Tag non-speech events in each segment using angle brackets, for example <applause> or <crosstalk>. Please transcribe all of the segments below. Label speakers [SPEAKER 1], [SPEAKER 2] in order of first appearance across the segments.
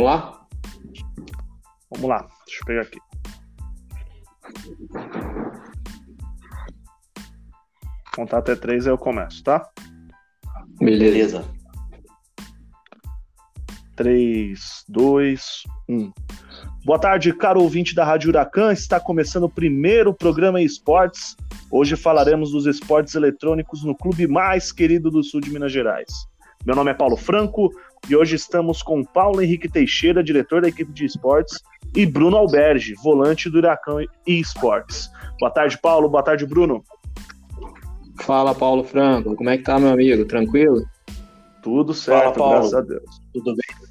[SPEAKER 1] Vamos lá?
[SPEAKER 2] Vamos lá, deixa eu pegar aqui. Contar até três aí eu começo, tá?
[SPEAKER 1] Beleza.
[SPEAKER 2] 3, 2, 1. Boa tarde, caro ouvinte da Rádio Huracan. Está começando o primeiro programa em esportes. Hoje falaremos dos esportes eletrônicos no clube mais querido do sul de Minas Gerais. Meu nome é Paulo Franco e hoje estamos com Paulo Henrique Teixeira, diretor da equipe de esportes, e Bruno Alberge, volante do Huracan e Esportes. Boa tarde, Paulo. Boa tarde, Bruno.
[SPEAKER 1] Fala, Paulo Franco. Como é que tá, meu amigo? Tranquilo?
[SPEAKER 2] Tudo certo,
[SPEAKER 1] Fala,
[SPEAKER 2] graças a Deus.
[SPEAKER 1] Tudo bem?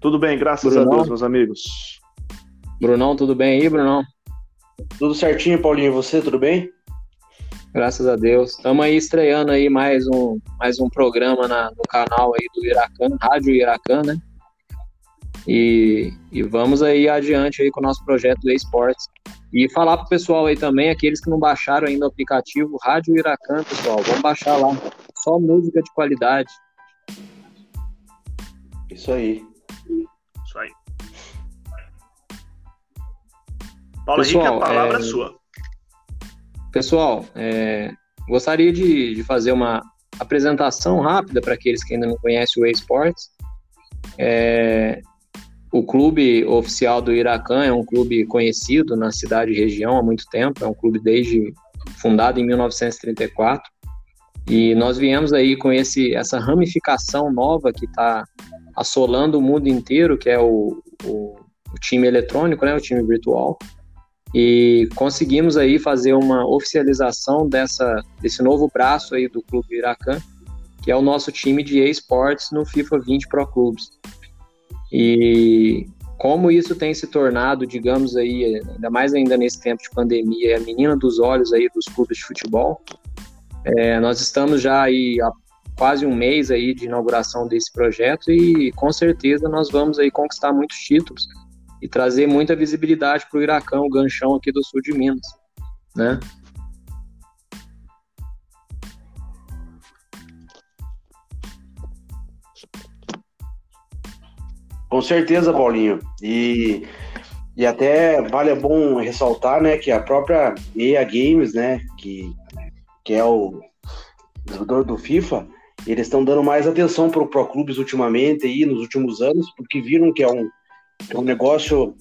[SPEAKER 2] Tudo bem, graças
[SPEAKER 1] Brunão?
[SPEAKER 2] a Deus, meus amigos.
[SPEAKER 1] Brunão, tudo bem aí, Brunão?
[SPEAKER 3] Tudo certinho, Paulinho. E você, tudo bem?
[SPEAKER 1] Graças a Deus. Estamos aí estreando aí mais um, mais um programa na- no canal aí do Iracan, Rádio Iracan, né? E, e vamos aí adiante aí com o nosso projeto do esportes. E falar pro pessoal aí também, aqueles que não baixaram ainda o aplicativo Rádio Iracan, pessoal, vamos baixar lá. Só música de qualidade.
[SPEAKER 3] Isso aí.
[SPEAKER 2] Isso aí. Paulo
[SPEAKER 1] Pessoal,
[SPEAKER 2] Henrique, a palavra
[SPEAKER 1] é-
[SPEAKER 2] é sua.
[SPEAKER 1] Pessoal, é, gostaria de, de fazer uma apresentação rápida para aqueles que ainda não conhecem o eSports. É, o clube oficial do Iracan é um clube conhecido na cidade e região há muito tempo, é um clube desde fundado em 1934. E nós viemos aí com esse, essa ramificação nova que está assolando o mundo inteiro, que é o, o, o time eletrônico, né, o time virtual e conseguimos aí fazer uma oficialização dessa, desse novo braço aí do Clube Iracan, que é o nosso time de esportes no FIFA 20 Pro Clubes. E como isso tem se tornado, digamos aí, ainda mais ainda nesse tempo de pandemia, a menina dos olhos aí dos clubes de futebol, é, nós estamos já aí há quase um mês aí de inauguração desse projeto e com certeza nós vamos aí conquistar muitos títulos e trazer muita visibilidade para o Iracão, o ganchão aqui do sul de Minas, né?
[SPEAKER 3] Com certeza, Paulinho. E, e até vale a bom ressaltar, né, que a própria EA Games, né, que, que é o desenvolvedor do FIFA, eles estão dando mais atenção para o Pro Clubes ultimamente aí, nos últimos anos, porque viram que é um, é um negócio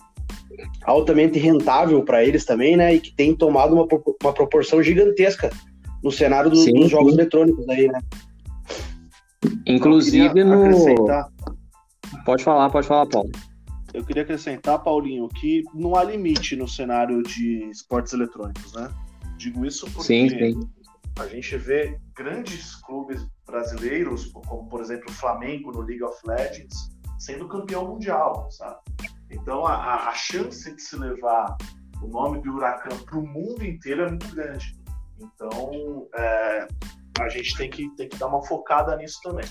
[SPEAKER 3] altamente rentável para eles também, né, e que tem tomado uma, uma proporção gigantesca no cenário do-
[SPEAKER 1] Sim,
[SPEAKER 3] dos jogos
[SPEAKER 1] sim.
[SPEAKER 3] eletrônicos aí, né?
[SPEAKER 1] Inclusive no.
[SPEAKER 2] acrescentar-
[SPEAKER 1] Pode falar, pode falar, Paulo.
[SPEAKER 2] Eu queria acrescentar, Paulinho, que não há limite no cenário de esportes eletrônicos, né? Digo isso porque
[SPEAKER 1] Sim, sim.
[SPEAKER 2] a gente vê grandes clubes brasileiros, como por exemplo o Flamengo no League of Legends, sendo campeão mundial, sabe? Então a, a- chance de se levar o nome do Huracan para o mundo inteiro é muito grande. Então é, a gente tem que, tem que dar uma focada nisso também.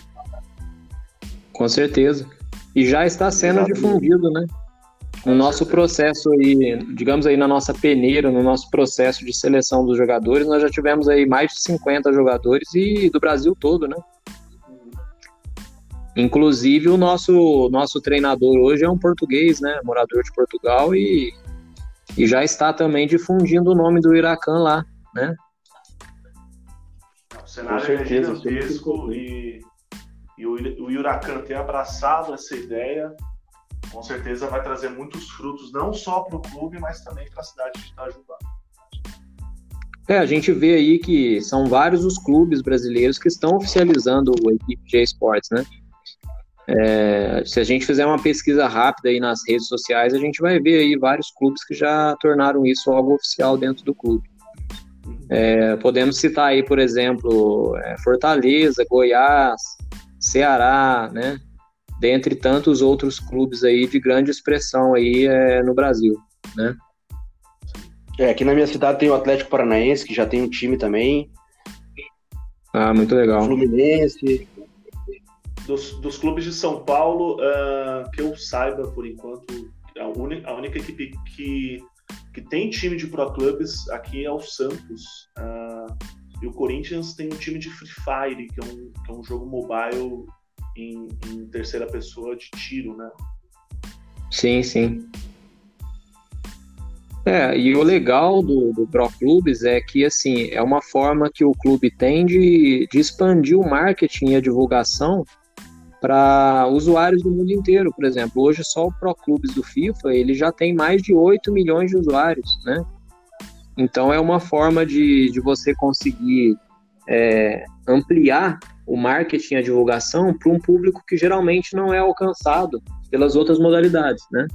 [SPEAKER 1] Com certeza. E já está sendo
[SPEAKER 2] Exatamente.
[SPEAKER 1] difundido, né? No nosso processo aí, digamos aí na nossa peneira, no nosso processo de seleção dos jogadores, nós já tivemos aí mais de 50 jogadores e do Brasil todo, né? Inclusive o nosso nosso treinador hoje é um português, né? Morador de Portugal e, e já está também difundindo o nome do Iracan lá, né?
[SPEAKER 2] O cenário
[SPEAKER 3] Com certeza,
[SPEAKER 2] é gigantesco e, e o, o Huracan ter abraçado essa ideia com certeza vai trazer muitos frutos, não só para o clube, mas também para a cidade de Itajubá.
[SPEAKER 1] É, a gente vê aí que são vários os clubes brasileiros que estão oficializando o equipe de esportes, né? É, se a gente fizer uma pesquisa rápida aí nas redes sociais, a gente vai ver aí vários clubes que já tornaram isso algo oficial dentro do clube. É, podemos citar aí, por exemplo, é, Fortaleza, Goiás, Ceará, né? Dentre tantos outros clubes aí de grande expressão aí é, no Brasil, né?
[SPEAKER 3] É, aqui na minha cidade tem o Atlético Paranaense, que já tem um time também,
[SPEAKER 1] Ah, muito legal.
[SPEAKER 3] Fluminense.
[SPEAKER 2] Dos, dos clubes de São Paulo, ah, que eu saiba por enquanto, a, uni- a única equipe que, que tem time de Pro Clubes aqui é o Santos. ah, e o Corinthians tem um time de Free Fire, que é um, que é um jogo mobile em, em terceira pessoa de tiro, né?
[SPEAKER 1] Sim, sim. É, e o legal do, do Pro Clubes é que, assim, é uma forma que o clube tem de, de expandir o marketing e a divulgação para usuários do mundo inteiro, por exemplo. Hoje só o Pro Clubes do FIFA, ele já tem mais de 8 milhões de usuários, né? Então é uma forma de, de você conseguir é, ampliar o marketing e a divulgação para um público que geralmente não é alcançado pelas outras modalidades, né?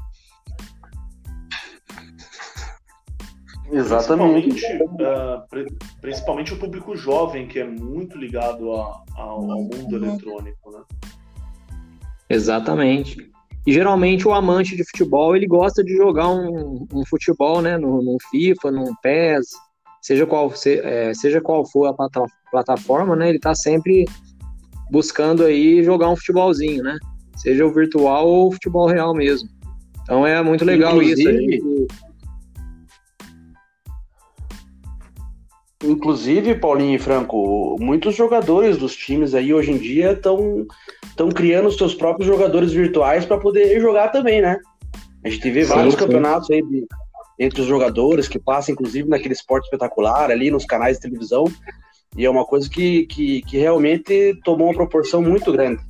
[SPEAKER 2] Exatamente. Principalmente, uh, principalmente, o público jovem, que é muito ligado a, a, ao mundo eletrônico, né?
[SPEAKER 1] Exatamente. E geralmente o amante de futebol, ele gosta de jogar um, um futebol, né, no, no, FIFA, no PES, seja qual, se, é, seja qual for a plataforma, né, ele está sempre buscando aí jogar um futebolzinho, né, seja o virtual ou o futebol real mesmo. Então é muito legal Inclusive, isso.
[SPEAKER 3] Inclusive, Paulinho e Franco, muitos jogadores dos times aí hoje em dia estão estão criando os seus próprios jogadores virtuais para poder jogar também, né? A gente vê vários sim, campeonatos aí de, entre os jogadores que passam, inclusive, naquele esporte espetacular ali nos canais de televisão. E é uma coisa que, que, que realmente tomou uma proporção muito grande.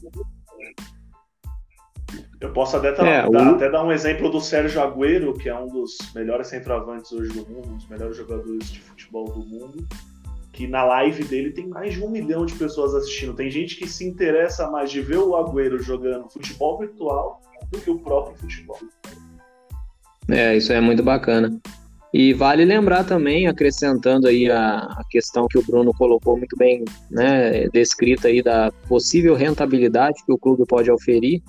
[SPEAKER 2] Eu posso até, é, dar, o... até dar um exemplo do Sérgio Agüero, que é um dos melhores centroavantes hoje do mundo, um dos melhores jogadores de futebol do mundo, que na live dele tem mais de um milhão de pessoas assistindo. Tem gente que se interessa mais de ver o Agüero jogando futebol virtual do que o próprio futebol.
[SPEAKER 1] É, isso é muito bacana. E vale lembrar também, acrescentando aí a, a, questão que o Bruno colocou muito bem, né, descrita aí da possível rentabilidade que o clube pode oferir,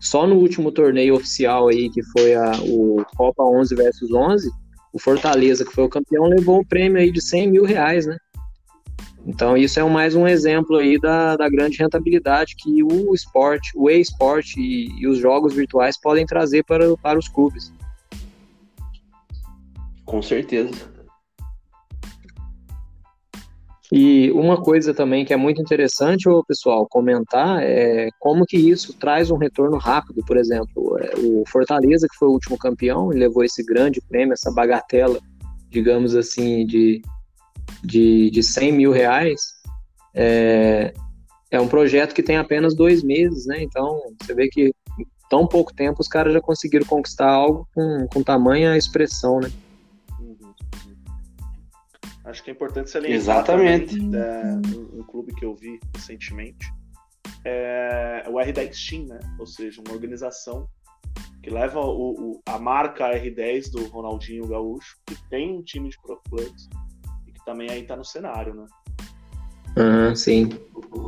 [SPEAKER 1] só no último torneio oficial aí, que foi a, o Copa 11 versus 11, o Fortaleza, que foi o campeão, levou um prêmio aí de 100 mil reais, né? Então isso é mais um exemplo aí da, da grande rentabilidade que o esporte, o e-esporte e, e, os jogos virtuais podem trazer para, para os clubes.
[SPEAKER 3] Com certeza.
[SPEAKER 1] E uma coisa também que é muito interessante, pessoal, comentar é como que isso traz um retorno rápido. Por exemplo, é, o Fortaleza, que foi o último campeão, levou esse grande prêmio, essa bagatela, digamos assim, de, de, de 100 mil reais. É, é um projeto que tem apenas dois meses, né? Então, você vê que em tão pouco tempo os caras já conseguiram conquistar algo com, com tamanha expressão, né?
[SPEAKER 2] Acho que é importante salientar
[SPEAKER 3] Exatamente.
[SPEAKER 2] Também, é, um, um, clube que eu vi recentemente é o R10 Team, né? Ou seja, uma organização que leva o, o, a marca R10 do Ronaldinho Gaúcho, que tem um time de Pro Clubs e que também aí tá no cenário, né?
[SPEAKER 1] Uhum, sim.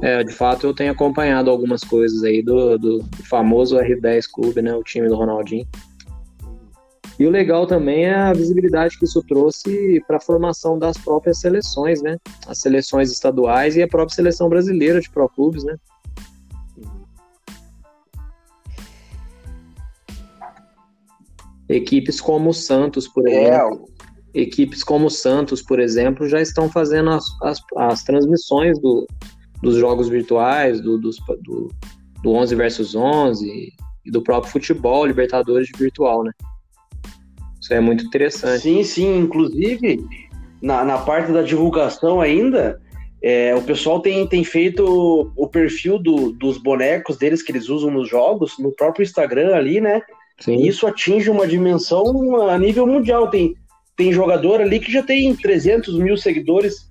[SPEAKER 1] É, de fato eu tenho acompanhado algumas coisas aí do, do famoso R10 Clube, né? O time do Ronaldinho. E o legal também é a visibilidade que isso trouxe para a formação das próprias seleções, né? As seleções estaduais e a própria seleção brasileira de pro clubes, né? Equipes como o Santos, por é. exemplo. É. Equipes como o Santos, por exemplo, já estão fazendo as, as, as transmissões do, dos jogos virtuais, do, dos, do, do 11 versus 11 e do próprio futebol, Libertadores de virtual, né? Isso é muito interessante.
[SPEAKER 3] Sim, sim. Inclusive, na, na parte da divulgação ainda, é, o pessoal tem, tem feito o perfil do, dos bonecos deles que eles usam nos jogos, no próprio Instagram ali, né? Sim. E isso atinge uma dimensão a nível mundial. Tem, tem jogador ali que já tem 300 mil seguidores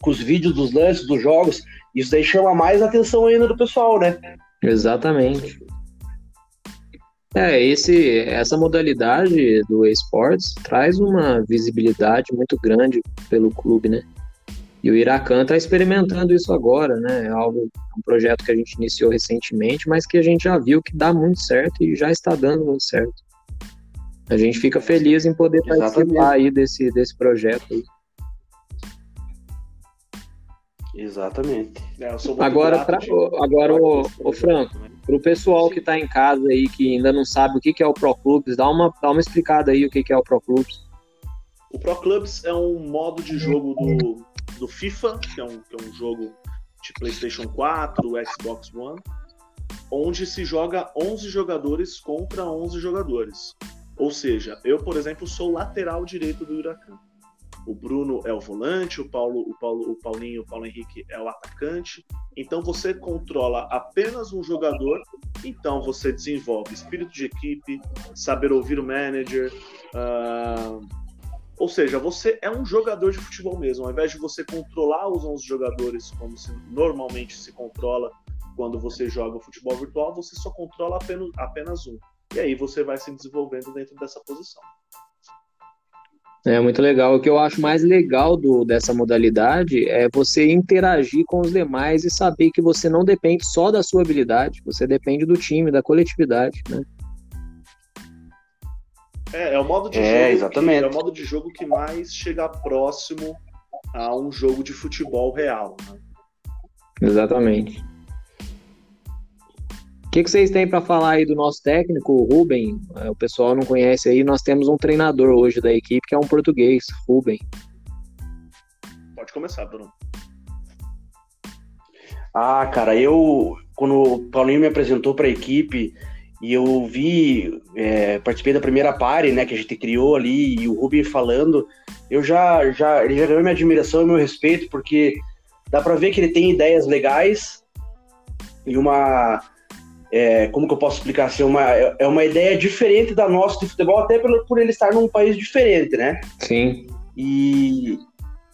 [SPEAKER 3] com os vídeos dos lances, dos jogos. Isso daí chama mais atenção ainda do pessoal, né?
[SPEAKER 1] Exatamente. É, esse, essa modalidade do esportes traz uma visibilidade muito grande pelo clube, né? E o Iracan está experimentando isso agora, né? É algo, um projeto que a gente iniciou recentemente, mas que a gente já viu que dá muito certo e já está dando muito certo. A gente fica feliz em poder Exatamente. participar aí desse, desse projeto.
[SPEAKER 3] Exatamente.
[SPEAKER 1] É, agora, pra, agora o, o Franco, para o pessoal que está em casa aí, que ainda não sabe o que, que é o Pro Clubs, dá uma, dá uma explicada aí o que, que é o Pro Clubs.
[SPEAKER 2] O Pro Clubs é um modo de jogo do, do FIFA, que é um, que é um jogo de PlayStation 4, Xbox One, onde se joga 11 jogadores contra 11 jogadores. Ou seja, eu, por exemplo, sou lateral direito do Huracan. O Bruno é o volante, o Paulo, o Paulo, o Paulinho, o Paulo Henrique é o atacante. Então você controla apenas um jogador. Então você desenvolve espírito de equipe, saber ouvir o manager. Uh... Ou seja, você é um jogador de futebol mesmo. Ao invés de você controlar os 11 jogadores como se normalmente se controla quando você joga futebol virtual, você só controla apenas, apenas um. E aí você vai se desenvolvendo dentro dessa posição.
[SPEAKER 1] É muito legal. O que eu acho mais legal do, dessa modalidade é você interagir com os demais e saber que você não depende só da sua habilidade, você depende do time, da coletividade, né?
[SPEAKER 2] É, é o modo de
[SPEAKER 3] é,
[SPEAKER 2] jogo.
[SPEAKER 3] Exatamente.
[SPEAKER 2] Que, é o modo de jogo que mais chega próximo a um jogo de futebol real. Né?
[SPEAKER 1] Exatamente que, que vocês têm para falar aí do nosso técnico, o Ruben? É, o pessoal não conhece aí, nós temos um treinador hoje da equipe que é um português, Ruben.
[SPEAKER 2] Pode começar, Bruno.
[SPEAKER 3] Ah, cara, eu, quando o Paulinho me apresentou para a equipe e eu vi, é, participei da primeira pare, né, que a gente criou ali, e o Ruben falando, eu já, já, ele já ganhou minha admiração e meu respeito, porque dá para ver que ele tem ideias legais e uma é, como que eu posso explicar assim, uma, é uma ideia diferente da nossa de futebol, até por, por ele estar num país diferente, né?
[SPEAKER 1] Sim.
[SPEAKER 3] E,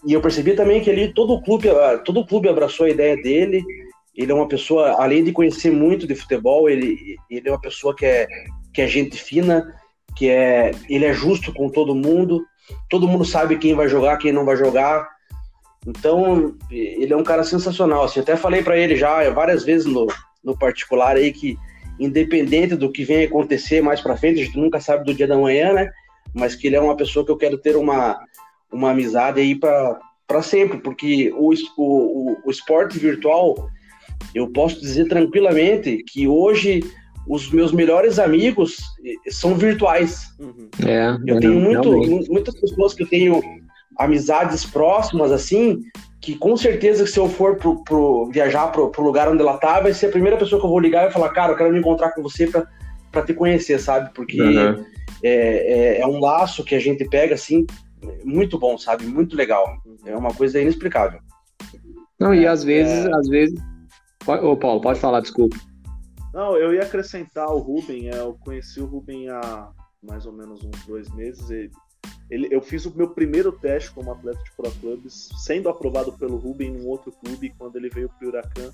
[SPEAKER 3] e eu percebi também que ele, todo o clube, todo o clube abraçou a ideia dele. Ele é uma pessoa, além de conhecer muito de futebol, ele, ele é uma pessoa que é, que é gente fina, que é, ele é justo com todo mundo. Todo mundo sabe quem vai jogar, quem não vai jogar. Então, ele é um cara sensacional. Assim, até falei para ele já várias vezes no, no particular aí que independente do que venha acontecer mais para frente, a gente nunca sabe do dia da manhã, né? Mas que ele é uma pessoa que eu quero ter uma, uma amizade aí para sempre, porque o, o, o esporte virtual, eu posso dizer tranquilamente que hoje os meus melhores amigos eh, são virtuais.
[SPEAKER 1] Uhum. É,
[SPEAKER 3] eu tenho muito, muitas pessoas que eu tenho amizades próximas assim, que com certeza que se eu for pro, pro viajar pro, pro, lugar onde ela tá, vai ser a primeira pessoa que eu vou ligar e falar, cara, eu quero me encontrar com você pra, pra te conhecer, sabe? Porque uhum. é, é, é, um laço que a gente pega, assim, muito bom, sabe? Muito legal. É uma coisa inexplicável.
[SPEAKER 1] Não, e às vezes, é... às vezes... Ô, Paulo, pode falar, desculpa.
[SPEAKER 2] Não, eu ia acrescentar o Ruben, é, eu conheci o Ruben há mais ou menos uns dois meses, ele ele, eu fiz o meu primeiro teste como atleta de Pro Clubs, sendo aprovado pelo Ruben em um outro clube, quando ele veio para o Huracan.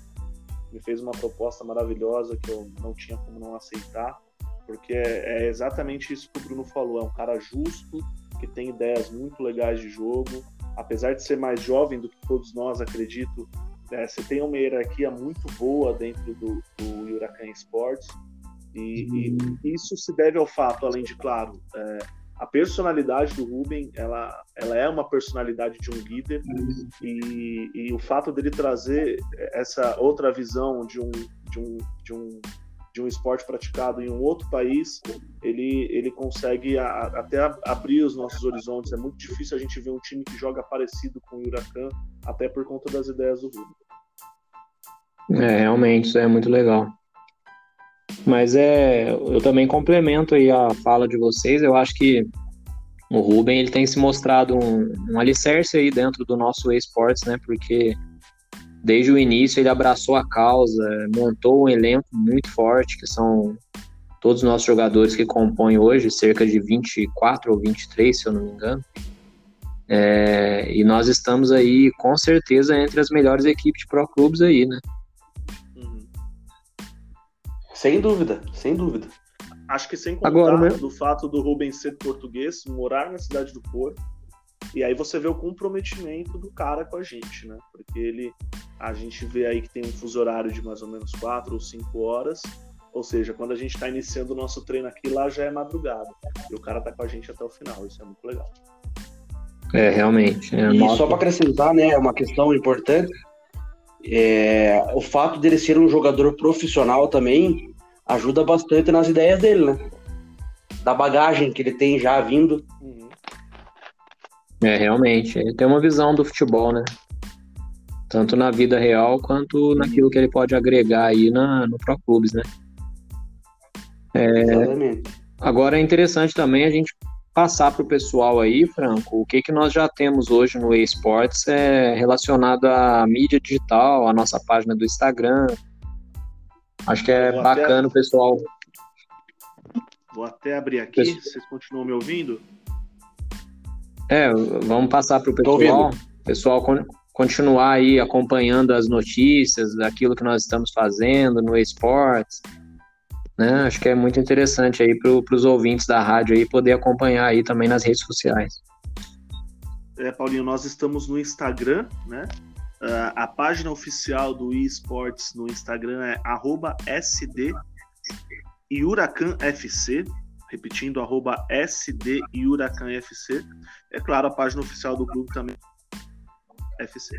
[SPEAKER 2] Me fez uma proposta maravilhosa que eu não tinha como não aceitar, porque é, é exatamente isso que o Bruno falou: é um cara justo, que tem ideias muito legais de jogo. Apesar de ser mais jovem do que todos nós, acredito, é, você tem uma hierarquia muito boa dentro do, do Huracan Sports. E, e, isso se deve ao fato, além de, claro, é, a personalidade do Ruben, ela, ela é uma personalidade de um líder e, e o fato dele trazer essa outra visão de um, de um, de um, de um esporte praticado em um outro país, ele, ele consegue a, até abrir os nossos horizontes. É muito difícil a gente ver um time que joga parecido com o Huracan, até por conta das ideias do Ruben.
[SPEAKER 1] É, realmente, isso é muito legal. Mas é, eu também complemento aí a fala de vocês. Eu acho que o Ruben ele tem se mostrado um, um alicerce aí dentro do nosso esportes, né? Porque desde o início ele abraçou a causa, montou um elenco muito forte, que são todos os nossos jogadores que compõem hoje, cerca de 24 ou 23, se eu não me engano. É, e nós estamos aí, com certeza, entre as melhores equipes de pro clubes aí, né?
[SPEAKER 3] Sem dúvida, sem dúvida.
[SPEAKER 2] Acho que sem contar Agora, né? do fato do Rubens ser português, morar na cidade do Porto, e aí você vê o comprometimento do cara com a gente, né? Porque ele, a gente vê aí que tem um fuso horário de mais ou menos quatro ou cinco horas, ou seja, quando a gente está iniciando o nosso treino aqui, lá já é madrugada. E o cara tá com a gente até o final, isso é muito legal.
[SPEAKER 1] É, realmente. É
[SPEAKER 3] e só para acrescentar, né, uma questão importante, é, o fato dele ser um jogador profissional também ajuda bastante nas ideias dele, né? Da bagagem que ele tem já vindo.
[SPEAKER 1] É, realmente. Ele tem uma visão do futebol, né? tanto na vida real quanto naquilo que ele pode agregar aí na, no Pro Clubes, né? É, Exatamente. Agora é interessante também a gente passar para o pessoal aí, Franco, o que, que nós já temos hoje no eSports é relacionado à mídia digital, a nossa página do Instagram. Acho que é Vou bacana até... o pessoal.
[SPEAKER 2] Vou até abrir aqui, Pessoal... vocês continuam me ouvindo?
[SPEAKER 1] É, vamos passar para o pessoal. Pessoal, continuar aí acompanhando as notícias daquilo que nós estamos fazendo no esportes. Né? Acho que é muito interessante aí para os ouvintes da rádio aí poder acompanhar aí também nas redes sociais.
[SPEAKER 2] É, Paulinho, nós estamos no Instagram, né? Uh, a página oficial do eSports no Instagram é SD FC, repetindo, arroba SD FC. É claro, a página oficial do clube também FC.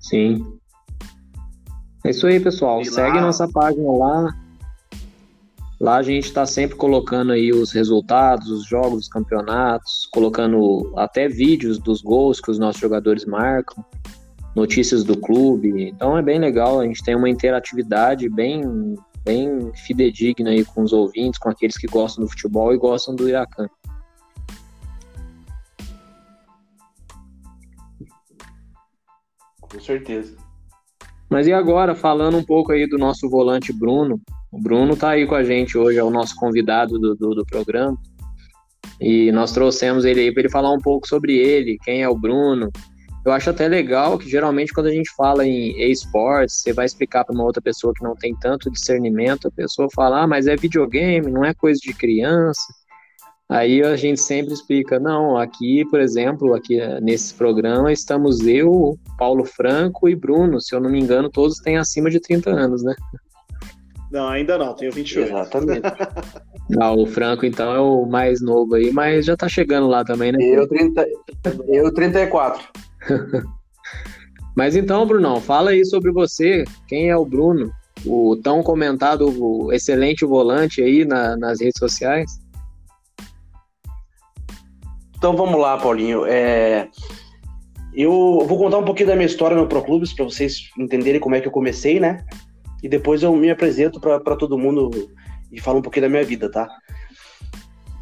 [SPEAKER 1] Sim. É isso aí, pessoal. E Segue lá... nossa página lá. Lá a gente está sempre colocando aí os resultados, os jogos, os campeonatos, colocando até vídeos dos gols que os nossos jogadores marcam, notícias do clube. Então é bem legal, a gente tem uma interatividade bem, bem fidedigna aí com os ouvintes, com aqueles que gostam do futebol e gostam do Iracan.
[SPEAKER 3] Com certeza.
[SPEAKER 1] Mas e agora, falando um pouco aí do nosso volante Bruno. O Bruno tá aí com a gente hoje, é o nosso convidado do, do, do programa. E nós trouxemos ele aí para ele falar um pouco sobre ele, quem é o Bruno. Eu acho até legal que geralmente quando a gente fala em esportes, você vai explicar para uma outra pessoa que não tem tanto discernimento, a pessoa fala, ah, mas é videogame, não é coisa de criança. Aí a gente sempre explica, não, aqui, por exemplo, aqui nesse programa estamos eu, Paulo Franco e Bruno, se eu não me engano, todos têm acima de 30 anos, né?
[SPEAKER 2] Não, ainda não, tenho 28.
[SPEAKER 3] Exatamente. <laughs>
[SPEAKER 1] Não, o Franco então é o mais novo aí, mas já tá chegando lá também, né?
[SPEAKER 3] Eu, 30, eu 34. <laughs>
[SPEAKER 1] mas então, Brunão, fala aí sobre você, quem é o Bruno, o tão comentado, o excelente volante aí na, nas redes sociais?
[SPEAKER 3] Então vamos lá, Paulinho. É... Eu vou contar um pouquinho da minha história no Pro Clubes para vocês entenderem como é que eu comecei, né? E depois eu me apresento para todo mundo e falo um pouquinho da minha vida, tá?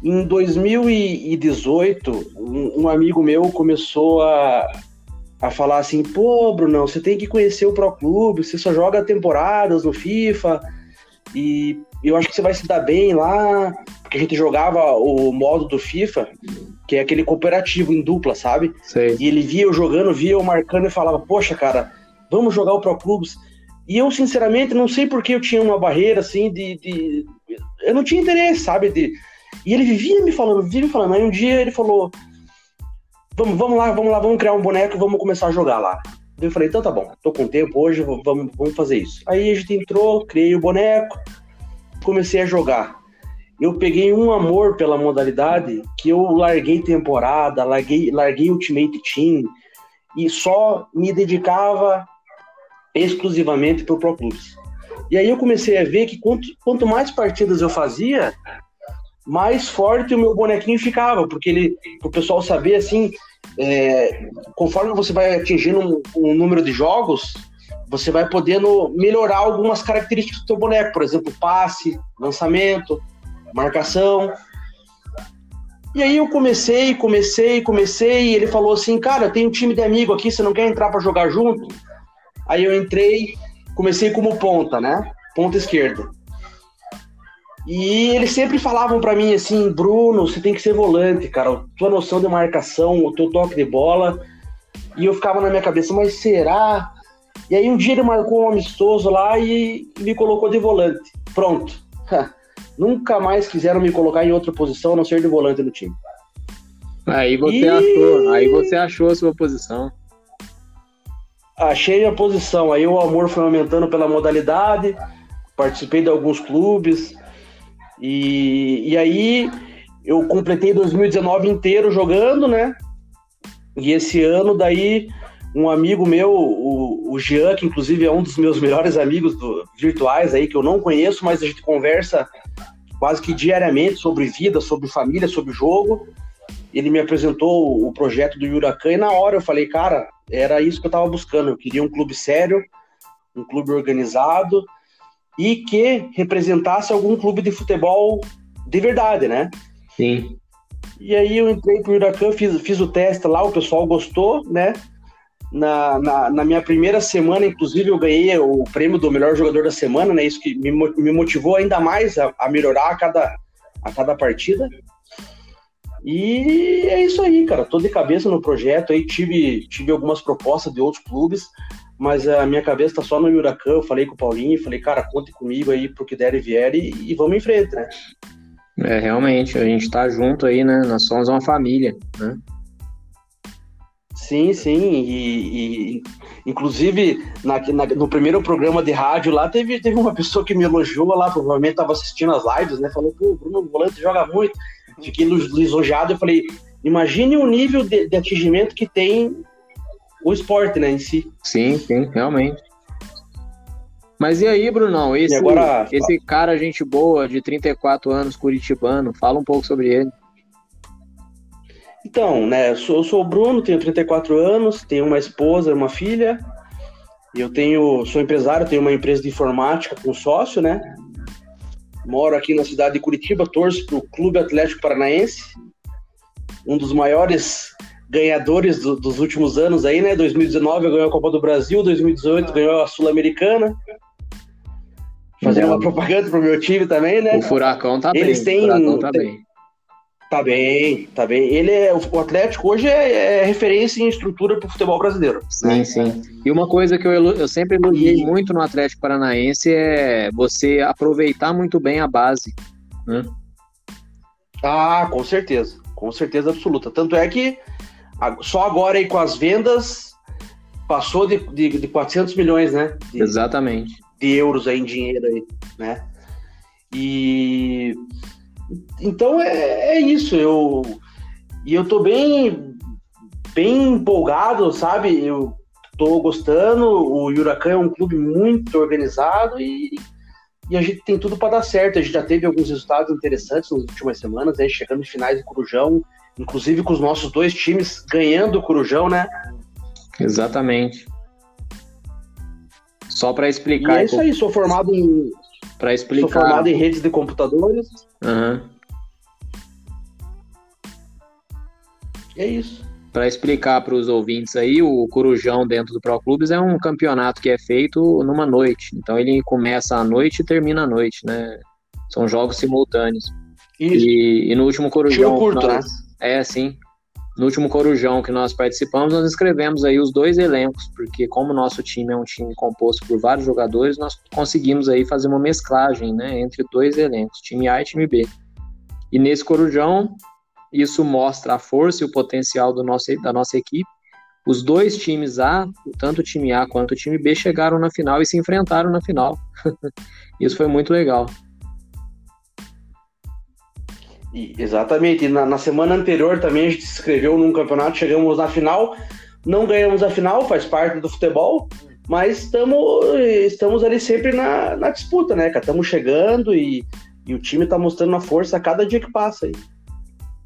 [SPEAKER 3] Em 2018, um, um amigo meu começou a, a falar assim: pô, Brunão, você tem que conhecer o Pro Clube, você só joga temporadas no FIFA e eu acho que você vai se dar bem lá, porque a gente jogava o modo do FIFA que é aquele cooperativo em dupla, sabe?
[SPEAKER 1] Sei.
[SPEAKER 3] E ele via eu jogando, via eu marcando e falava, poxa, cara, vamos jogar o Pro Clubes. E eu, sinceramente, não sei porque eu tinha uma barreira, assim, de... de... Eu não tinha interesse, sabe? De... E ele vivia me falando, vivia me falando. Aí um dia ele falou, vamos, vamos lá, vamos lá, vamos criar um boneco vamos começar a jogar lá. Eu falei, então tá bom, tô com tempo hoje, vamos, vamos fazer isso. Aí a gente entrou, criei o boneco, comecei a jogar eu peguei um amor pela modalidade que eu larguei temporada, larguei, larguei Ultimate Team e só me dedicava exclusivamente para o Pro. E aí eu comecei a ver que quanto, quanto mais partidas eu fazia, mais forte o meu bonequinho ficava, porque ele, o pessoal saber assim, é, conforme você vai atingindo um, um, número de jogos, você vai podendo melhorar algumas características do seu boneco, por exemplo, passe, lançamento, marcação. E aí eu comecei, comecei, comecei, e ele falou assim, cara, tem um time de amigo aqui, você não quer entrar para jogar junto? Aí eu entrei, comecei como ponta, né? Ponta esquerda. E eles sempre falavam para mim assim, Bruno, você tem que ser volante, cara. Tua noção de marcação, o teu toque de bola. E eu ficava na minha cabeça, mas será? E aí um dia ele marcou um amistoso lá e me colocou de volante. Pronto. <laughs> Nunca mais quiseram me colocar em outra posição a não ser de volante no time.
[SPEAKER 1] Aí você e... achou, aí você achou a sua posição.
[SPEAKER 3] Achei a posição, aí o amor foi aumentando pela modalidade, participei de alguns clubes, e, e aí eu completei 2019 inteiro jogando, né? E esse ano daí um amigo meu, o, o Jean, que inclusive é um dos meus <laughs> melhores amigos do, virtuais aí, que eu não conheço, mas a gente conversa quase que diariamente sobre vida, sobre família, sobre jogo. Ele me apresentou o projeto do Huracan e na hora eu falei, cara, era isso que eu estava buscando. Eu queria um clube sério, um clube organizado e que representasse algum clube de futebol de verdade, né?
[SPEAKER 1] Sim.
[SPEAKER 3] E aí eu entrei pro Huracan, fiz, fiz o teste lá, o pessoal gostou, né? Na, na, na, minha primeira semana, inclusive, eu ganhei o prêmio do melhor jogador da semana, né? Isso que me, me motivou ainda mais a, a melhorar a cada, a cada partida. E é isso aí, cara. Tô de cabeça no projeto. Aí tive, tive algumas propostas de outros clubes, mas a minha cabeça tá só no Huracan. Eu falei com o Paulinho, falei, cara, conte comigo aí pro que der e vier e, e vamos em frente, né?
[SPEAKER 1] É, realmente, a gente tá junto aí, né? Nós somos uma família, né?
[SPEAKER 3] Sim, sim, e, e inclusive na, na, no primeiro programa de rádio lá teve, teve uma <laughs> pessoa que me elogiou lá, provavelmente estava assistindo as lives, né? Falou, pô, o Bruno Volante joga muito. Fiquei lisonjeado, eu falei, imagine o nível de, de atingimento que tem o esporte, né, em si.
[SPEAKER 1] Sim, sim, realmente. Mas e aí, Brunão? Esse, agora... esse cara, gente boa, de 34 anos, curitibano, fala um pouco sobre ele.
[SPEAKER 3] Então, né, eu sou, eu sou o Bruno, tenho 34 anos, tenho uma esposa, uma filha. Eu tenho, sou empresário, tenho uma empresa de informática com sócio, né? Moro aqui na cidade de Curitiba, torço para o Clube Atlético Paranaense, um dos maiores ganhadores do, dos últimos anos aí, né? 2019 ganhou a Copa do Brasil, 2018 ganhou a Sul-Americana. Fazendo uma propaganda pro meu time também, né?
[SPEAKER 1] O Furacão tá
[SPEAKER 3] Eles
[SPEAKER 1] bem.
[SPEAKER 3] Têm,
[SPEAKER 1] o Furacão tá bem.
[SPEAKER 3] Tá bem, tá bem. Ele é, o Atlético hoje é, é referência em estrutura para o futebol brasileiro.
[SPEAKER 1] Sim, sim. E uma coisa que eu, eu sempre elogiei e... muito no Atlético Paranaense é você aproveitar muito bem a base. Né?
[SPEAKER 3] Ah, com certeza. Com certeza absoluta. Tanto é que só agora aí com as vendas passou de, de, de 400 milhões, né? De,
[SPEAKER 1] Exatamente.
[SPEAKER 3] De euros aí em dinheiro aí, né? E então é, é isso, eu e eu tô bem bem empolgado, sabe? Eu tô gostando, o Huracan é um clube muito organizado e, e a gente tem tudo para dar certo. A gente já teve alguns resultados interessantes nas últimas semanas, aí chegando em finais de Corujão, inclusive com os nossos dois times ganhando o Corujão, né?
[SPEAKER 1] Exatamente. Só para explicar.
[SPEAKER 3] E é isso aí, sou formado em
[SPEAKER 1] para explicar.
[SPEAKER 3] Sou formado em redes de computadores.
[SPEAKER 1] Uhum.
[SPEAKER 3] É isso.
[SPEAKER 1] Para explicar para os ouvintes aí, o Corujão dentro do Pro Clubes é um campeonato que é feito numa noite. Então ele começa à noite e termina à noite, né? São jogos simultâneos. Isso. E, e no último Corujão.
[SPEAKER 3] curto, nós...
[SPEAKER 1] né? É, sim. No último Corujão que nós participamos, nós escrevemos aí os dois elencos, porque como o nosso time é um time composto por vários jogadores, nós conseguimos aí fazer uma mesclagem, né, entre dois elencos, time A e time B. E nesse Corujão, isso mostra a força e o potencial do nosso, da nossa equipe. Os dois times A, tanto o time A quanto o time B, chegaram na final e se enfrentaram na final. <laughs> isso foi muito legal.
[SPEAKER 3] E, exatamente. Na, na, semana anterior também a gente se inscreveu num campeonato, chegamos na final, não ganhamos a final, faz parte do futebol, mas tamo, estamos ali sempre na, na disputa, né, Estamos chegando e, e o time está mostrando a força a cada dia que passa aí.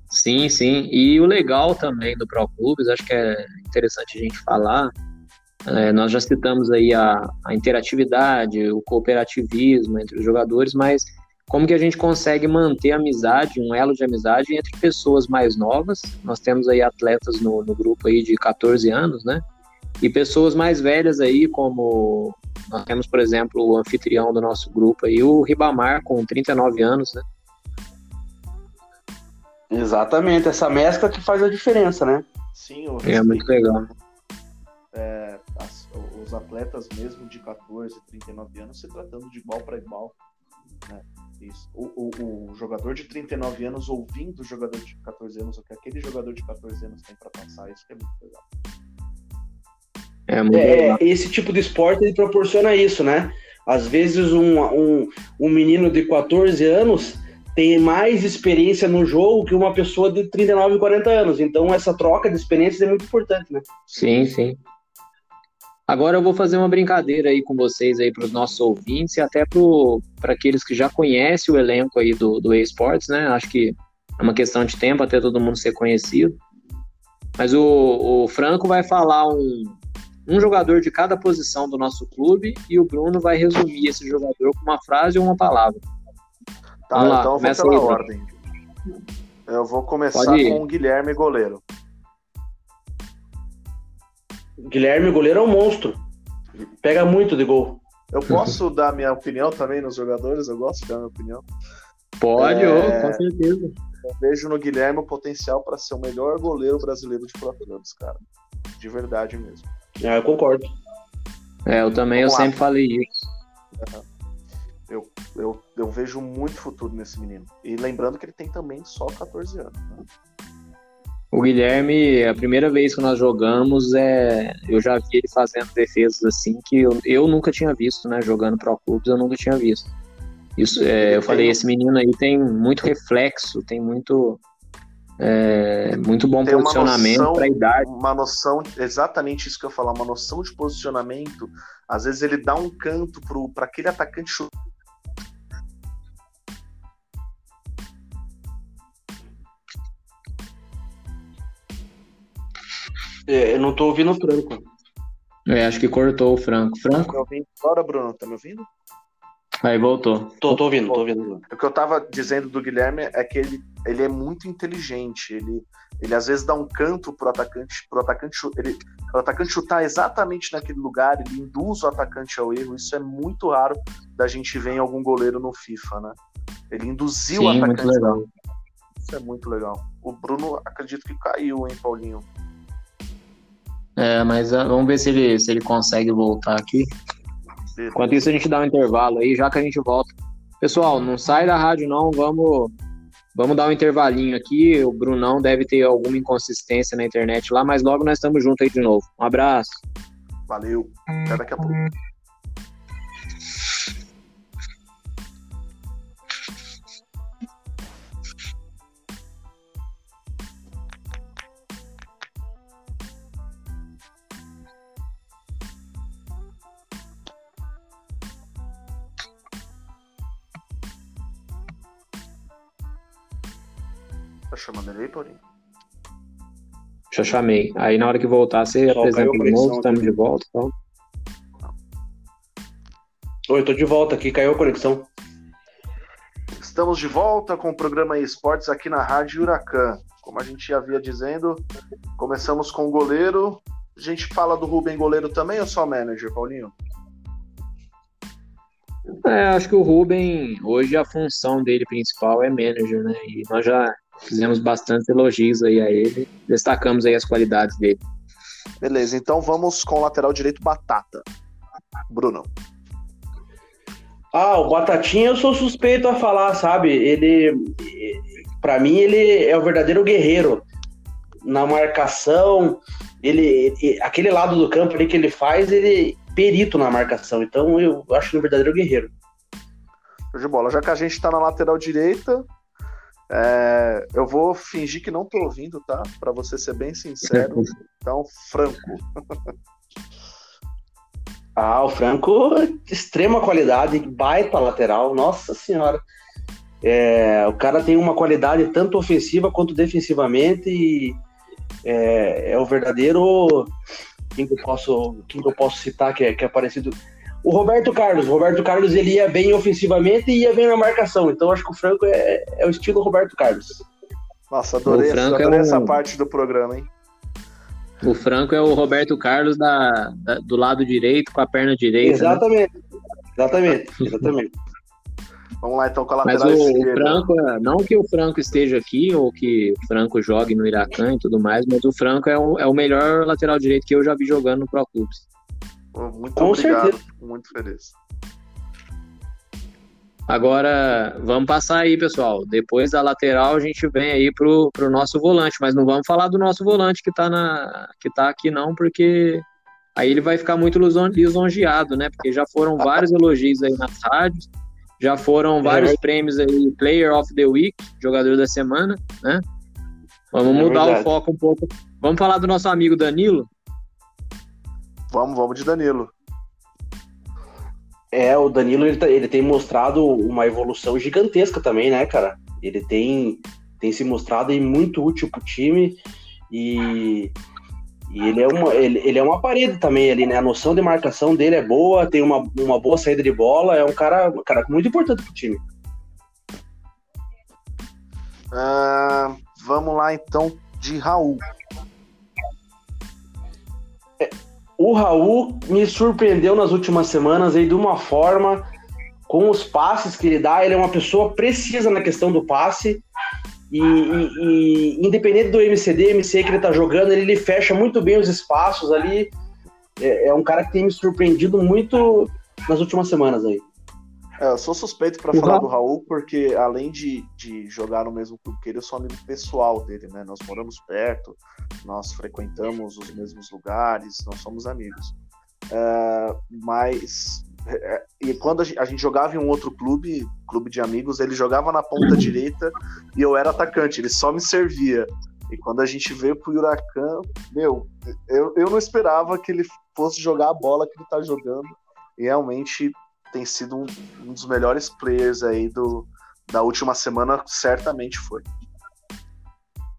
[SPEAKER 1] Sim, sim. E o legal também do Pro Clubes, acho que é interessante a gente falar. É, nós já citamos aí a, a interatividade, o cooperativismo entre os jogadores, mas como que a gente consegue manter amizade, um elo de amizade entre pessoas mais novas. Nós temos aí atletas no, no grupo aí de 14 anos, né? E pessoas mais velhas aí, como nós temos, por exemplo, o anfitrião do nosso grupo aí, o Ribamar, com 39 anos, né?
[SPEAKER 3] Exatamente, essa mescla que faz a diferença, né?
[SPEAKER 2] Sim, o
[SPEAKER 1] é muito legal.
[SPEAKER 2] É, as, os atletas mesmo de 14, 39 anos se tratando de igual para igual, né? Isso. O, o, o, jogador de 39 anos ouvindo o jogador de 14 anos, o que aquele jogador de 14 anos tem para passar, isso que é muito legal.
[SPEAKER 3] É, muito é, legal. esse tipo de esporte ele proporciona isso, né? Às vezes um, um, um menino de 14 anos tem mais experiência no jogo que uma pessoa de 39, 40 anos. Então essa troca de experiências é muito importante, né?
[SPEAKER 1] Sim, sim. Agora eu vou fazer uma brincadeira aí com vocês aí para os nossos ouvintes e até para aqueles que já conhecem o elenco aí do, do eSports, né? Acho que é uma questão de tempo até todo mundo ser conhecido. Mas o, o Franco vai falar um, um jogador de cada posição do nosso clube e o Bruno vai resumir esse jogador com uma frase ou uma palavra.
[SPEAKER 2] Tá, lá, então eu vou pela aí, ordem. Eu vou começar com o Guilherme Goleiro.
[SPEAKER 3] Guilherme Goleiro é um monstro. Pega muito de gol.
[SPEAKER 2] Eu posso dar minha opinião também nos jogadores? Eu gosto de dar minha opinião.
[SPEAKER 1] Pode, é... com certeza.
[SPEAKER 2] Eu vejo no Guilherme o potencial para ser o melhor goleiro brasileiro de Pro Clubs, cara. De verdade mesmo.
[SPEAKER 3] É, eu concordo.
[SPEAKER 1] É, eu também, Vamos eu lá. sempre falei isso.
[SPEAKER 2] Eu, eu, eu vejo muito futuro nesse menino. E lembrando que ele tem também só 14 anos. Né?
[SPEAKER 1] O Guilherme, a primeira vez que nós jogamos, é, eu já vi ele fazendo defesas assim que eu, eu nunca tinha visto, né? Jogando Pro Clubes, eu nunca tinha visto. Isso, é, eu falei, esse menino aí tem muito reflexo, tem muito é, muito bom tem posicionamento para idade.
[SPEAKER 2] Uma noção, exatamente isso que eu falar, uma noção de posicionamento. Às vezes ele dá um canto para aquele atacante chutar.
[SPEAKER 3] É, eu não tô ouvindo o Franco.
[SPEAKER 1] É, acho que cortou o Franco. Franco? Tá
[SPEAKER 2] ouvindo agora, Bruno? Tá me ouvindo?
[SPEAKER 1] Aí voltou.
[SPEAKER 3] Tô, tô ouvindo, tô ouvindo.
[SPEAKER 2] O que eu tava dizendo do Guilherme é que ele, ele é muito inteligente. Ele, ele às vezes dá um canto pro atacante, pro atacante, ele, pro atacante chutar exatamente naquele lugar, ele induz o atacante ao erro. Isso é muito raro da gente ver em algum goleiro no FIFA, né? Ele induziu Sim, o atacante. Muito legal. Isso é muito legal. O Bruno acredito que caiu, hein, Paulinho?
[SPEAKER 1] É, mas uh, vamos ver se ele, se ele consegue voltar aqui. Enquanto isso, a gente dá um intervalo aí, já que a gente volta. Pessoal, não sai da rádio, não. Vamos, vamos dar um intervalinho aqui. O Brunão deve ter alguma inconsistência na internet lá, mas logo nós estamos juntos aí de novo. Um abraço.
[SPEAKER 2] Valeu. Até daqui a pouco.
[SPEAKER 1] Já chamei. Aí na hora que voltar, você Só apresenta de novo, estamos de volta. Então.
[SPEAKER 3] Oi, tô de volta aqui, caiu a conexão.
[SPEAKER 2] Estamos de volta com o programa Esportes aqui na Rádio Huracan. Como a gente já havia dizendo, começamos com o goleiro. A gente fala do Rubem goleiro também ou só manager, Paulinho?
[SPEAKER 1] É, acho que o Rubem, hoje a função dele principal é manager, né? E nós já Fizemos bastante elogios aí a ele, destacamos aí as qualidades dele.
[SPEAKER 2] Beleza, então vamos com o lateral direito Batata. Bruno.
[SPEAKER 3] Ah, o Batatinha eu sou suspeito a falar, sabe? Ele, para mim, ele é o verdadeiro guerreiro na marcação. Ele, aquele lado do campo ali que ele faz, ele é perito na marcação. Então eu acho ele um verdadeiro guerreiro.
[SPEAKER 2] De bola. Já que a gente tá na lateral direita, é, eu vou fingir que não tô ouvindo, tá? Para você ser bem sincero. Então, Franco. <laughs>
[SPEAKER 3] ah, o Franco, extrema qualidade, baita lateral, nossa senhora. É, o cara tem uma qualidade tanto ofensiva quanto defensivamente e é, é o verdadeiro. Quem que eu posso, quem que eu posso citar que é, que é parecido? O Roberto Carlos. O Roberto Carlos ele ia bem ofensivamente e ia bem na marcação. Então acho que o Franco é, é o estilo Roberto Carlos.
[SPEAKER 2] Nossa, adorei, adorei é essa parte do programa, hein?
[SPEAKER 1] O Franco é o Roberto Carlos da, da, do lado direito com a perna direita.
[SPEAKER 3] Né? Exatamente. Né? Exatamente. Exatamente.
[SPEAKER 2] Vamos lá então com a lateral
[SPEAKER 1] Mas o, esquerda. Franco, é, não que o Franco esteja aqui ou que o Franco jogue no Iracan e tudo mais, mas o Franco é o, é o melhor lateral direito que eu já vi jogando no Pro Clubes.
[SPEAKER 2] Muito Com obrigado. Certeza. Muito feliz.
[SPEAKER 1] Agora, vamos passar aí, pessoal. Depois da lateral, a gente vem aí pro, pro nosso volante, mas não vamos falar do nosso volante que tá, na, que tá aqui, não, porque aí ele vai ficar muito lisonjeado, né? Porque já foram vários elogios aí nas rádios, já foram vários é. prêmios aí, Player of the Week, jogador da semana, né? Vamos é mudar verdade. o foco um pouco. Vamos falar do nosso amigo Danilo,
[SPEAKER 2] Vamos, vamos de Danilo.
[SPEAKER 3] É, o Danilo ele, tá, ele tem mostrado uma evolução gigantesca também, né, cara? Ele tem, tem se mostrado aí muito útil pro time. E, e ele, é uma, ele, ele, é uma parede também ali, né? A noção de marcação dele é boa, tem uma, uma boa saída de bola, é um cara, um cara muito importante pro time.
[SPEAKER 2] Uh, vamos lá então de Raul.
[SPEAKER 3] É, o Raul me surpreendeu nas últimas semanas aí de uma forma com os passes que ele dá. Ele é uma pessoa precisa na questão do passe. E, e, e independente do MCD, MC que ele tá jogando, ele, ele fecha muito bem os espaços ali. É, é, um cara que tem me surpreendido muito nas últimas semanas aí.
[SPEAKER 2] É, eu sou suspeito para falar do Raul, porque além de, de jogar no mesmo clube que ele, eu sou amigo pessoal dele, né? Nós moramos perto, nós frequentamos os mesmos lugares, nós somos amigos. É, mas é, e quando a gente, a gente, jogava em um outro clube, clube de amigos, ele jogava na ponta <coughs> direita e eu era atacante, ele só me servia. E quando a gente veio pro Huracan, meu, eu, eu não esperava que ele fosse jogar a bola que ele tá jogando. E realmente tem sido um, um dos melhores players aí do, da última semana, certamente foi.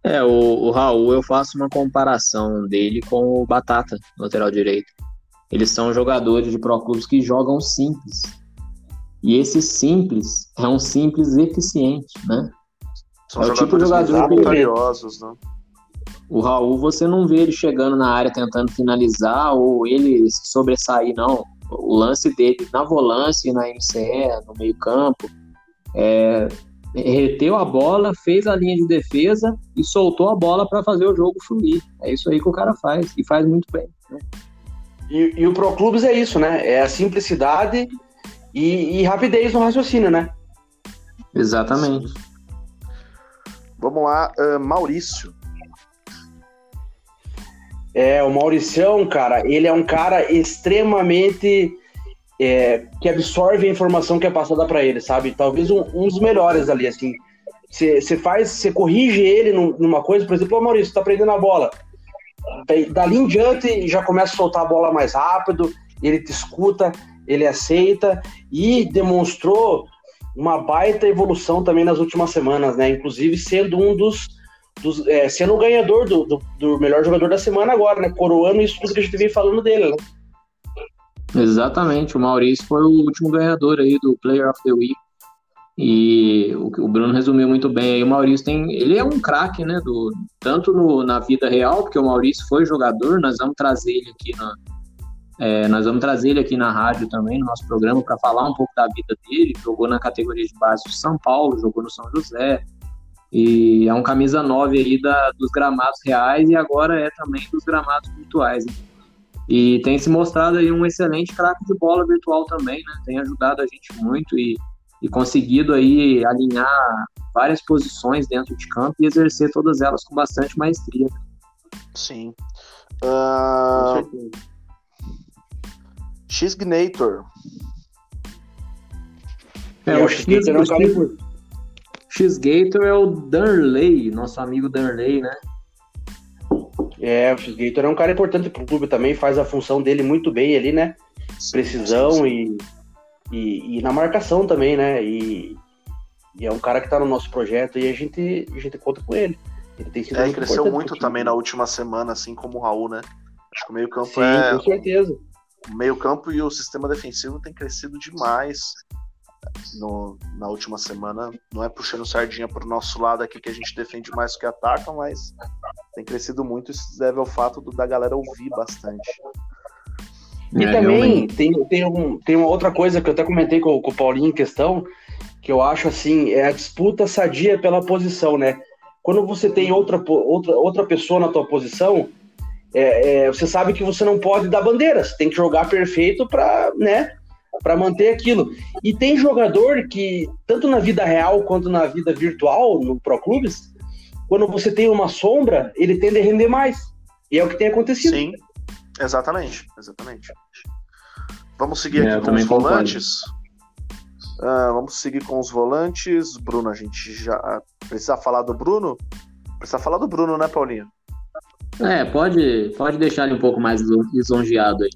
[SPEAKER 1] É, o, o Raul, eu faço uma comparação dele com o Batata, lateral direito. Eles são jogadores de pro clubes que jogam simples. E esse simples é um simples eficiente, né?
[SPEAKER 2] São é o tipo de jogador vitoriosos, né?
[SPEAKER 1] O Raul, você não vê ele chegando na área tentando finalizar ou ele sobressair, não. O lance dele na volância, na MCE, no meio-campo, é, reteu a bola, fez a linha de defesa e soltou a bola para fazer o jogo fluir. É isso aí que o cara faz e faz muito bem. Né?
[SPEAKER 3] E, e o Pro Clubes é isso, né? É a simplicidade e, e rapidez no raciocínio, né?
[SPEAKER 1] Exatamente.
[SPEAKER 2] Vamos lá, uh, Maurício.
[SPEAKER 3] É, o Mauricião, cara, ele é um cara extremamente é, que absorve a informação que é passada para ele, sabe? Talvez um, um, dos melhores ali, assim. Você faz, você corrige ele numa coisa, por exemplo, ô Maurício, tá prendendo a bola. Dali em diante já começa a soltar a bola mais rápido, ele te escuta, ele aceita e demonstrou uma baita evolução também nas últimas semanas, né? Inclusive sendo um dos, é, sendo o ganhador do, do, do, melhor jogador da semana agora, né? Coroando isso tudo que a gente vem falando dele, né?
[SPEAKER 1] Exatamente, o Maurício foi o último ganhador aí do Player of the Week. E o, o Bruno resumiu muito bem aí. O Maurício tem. Ele é um craque, né? Do, tanto no, na vida real, porque o Maurício foi jogador, nós vamos trazer ele aqui na. É, nós vamos trazer ele aqui na rádio também, no nosso programa, para falar um pouco da vida dele. Jogou na categoria de base do São Paulo, jogou no São José. E é um camisa 9 aí da, dos gramados reais e agora é também dos gramados virtuais. Né? E tem se mostrado aí um excelente craque de bola virtual também, né? Tem ajudado a gente muito e e conseguido aí alinhar várias posições dentro de campo e exercer todas elas com bastante maestria.
[SPEAKER 2] Sim. Uh... X-Gnator.
[SPEAKER 1] É, o X-Gator X-Gator é o Darley, nosso amigo Darley, né?
[SPEAKER 3] É, o X-Gator é um cara importante pro clube também, faz a função dele muito bem ali, né? Precisão sim, sim. e e, e na marcação também, né? E, e, é um cara que tá no nosso projeto e a gente, a gente conta com ele. Ele
[SPEAKER 2] tem sido é, muito cresceu muito também na última semana, assim como o Raul, né? Acho que o meio-campo
[SPEAKER 3] Sim, é. Com certeza.
[SPEAKER 2] O meio-campo e o sistema defensivo tem crescido demais no, na última semana. Não é puxando sardinha pro nosso lado aqui que a gente defende mais do que ataca, mas tem crescido muito. Isso deve ao fato do, da galera ouvir bastante.
[SPEAKER 3] E é, também tem, tem, um, tem uma outra coisa que eu até comentei com, com o Paulinho em questão, que eu acho assim, é a disputa sadia pela posição, né? Quando você tem outra, outra, outra pessoa na tua posição, é, é, você sabe que você não pode dar bandeira, você tem que jogar perfeito para né, para manter aquilo. E tem jogador que, tanto na vida real quanto na vida virtual, no Pro Clubes, quando você tem uma sombra, ele tende a render mais. E é o que tem acontecido.
[SPEAKER 2] Sim, Exatamente, exatamente. Vamos seguir é, aqui com os volantes. Uh, vamos seguir com os volantes. Bruno, a gente já precisa falar do Bruno? Precisa falar do Bruno, né, Paulinho?
[SPEAKER 1] É, pode, pode deixar ele um pouco mais lisonjeado aí.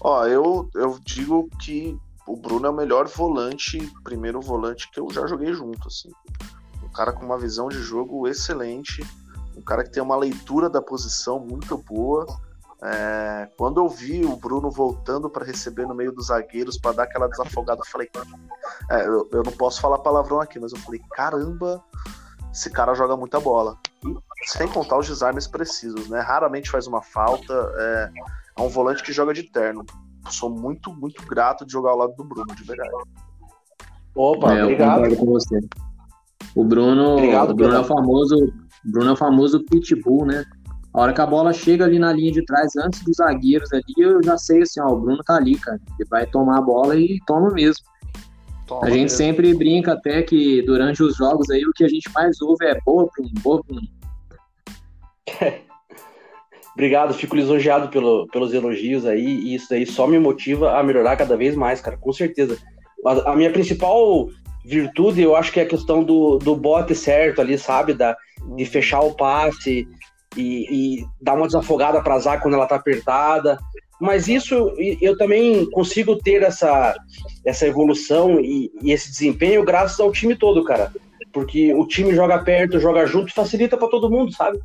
[SPEAKER 2] Ó, eu, eu digo que o Bruno é o melhor volante, primeiro volante que eu já joguei junto, assim. Um cara com uma visão de jogo excelente, um cara que tem uma leitura da posição muito boa. É, quando eu vi o Bruno voltando para receber no meio dos zagueiros para dar aquela desafogada, eu falei: é, eu, eu, não posso falar palavrão aqui, mas eu falei: caramba, esse cara joga muita bola. E sem contar os desarmes precisos, né? Raramente faz uma falta. É, é um volante que joga de terno. Sou muito, muito grato de jogar ao lado do Bruno, de verdade.
[SPEAKER 1] Opa, é, obrigado. com você. O Bruno, obrigado, o Bruno é o famoso, Bruno é o famoso pitbull, né? A hora que a bola chega ali na linha de trás, antes dos zagueiros ali, eu já sei assim, ó, o Bruno tá ali, cara. Ele vai tomar a bola e toma mesmo. Toma a gente mesmo. sempre brinca até que durante os jogos aí o que a gente mais ouve é boa, Bruno, boa, Bruno. <laughs>
[SPEAKER 3] Obrigado, fico lisonjeado pelo, pelos elogios aí, e isso aí só me motiva a melhorar cada vez mais, cara, com certeza. A, a minha principal virtude, eu acho que é a questão do, do bote certo ali, sabe? Da, de fechar o passe, e, e dar uma desafogada para a quando ela está apertada. Mas isso eu também consigo ter essa, essa evolução e, e, esse desempenho graças ao time todo, cara. Porque o time joga perto, joga junto, facilita para todo mundo, sabe?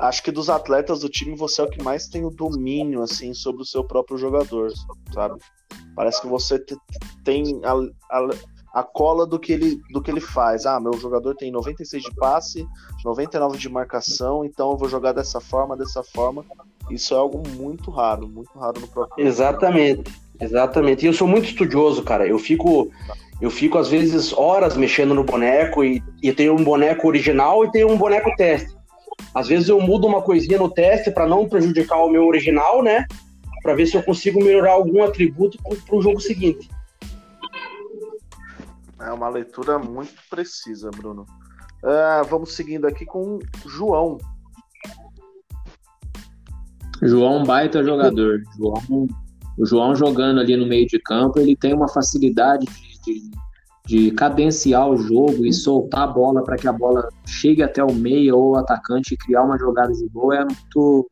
[SPEAKER 2] Acho que dos atletas do time você é o que mais tem o domínio assim sobre o seu próprio jogador, sabe? Parece que você tem a, a, a cola do que ele, do que ele faz. Ah, meu jogador tem 96 de passe, 99 de marcação, então eu vou jogar dessa forma, dessa forma. Isso é algo muito raro, muito raro no próprio.
[SPEAKER 3] Exatamente, exatamente. E eu sou muito estudioso, cara. Eu fico, eu fico às vezes horas mexendo no boneco e, e tenho um boneco original e tenho um boneco teste. Às vezes eu mudo uma coisinha no teste para não prejudicar o meu original, né? Para ver se eu consigo melhorar algum atributo para o jogo seguinte.
[SPEAKER 2] É uma leitura muito precisa, Bruno. Uh, vamos seguindo aqui com o João.
[SPEAKER 1] João, baita jogador. João, o João jogando ali no meio de campo, ele tem uma facilidade de, de, de cadenciar o jogo e soltar a bola para que a bola chegue até o meio ou o atacante e criar uma jogada de gol. É muito,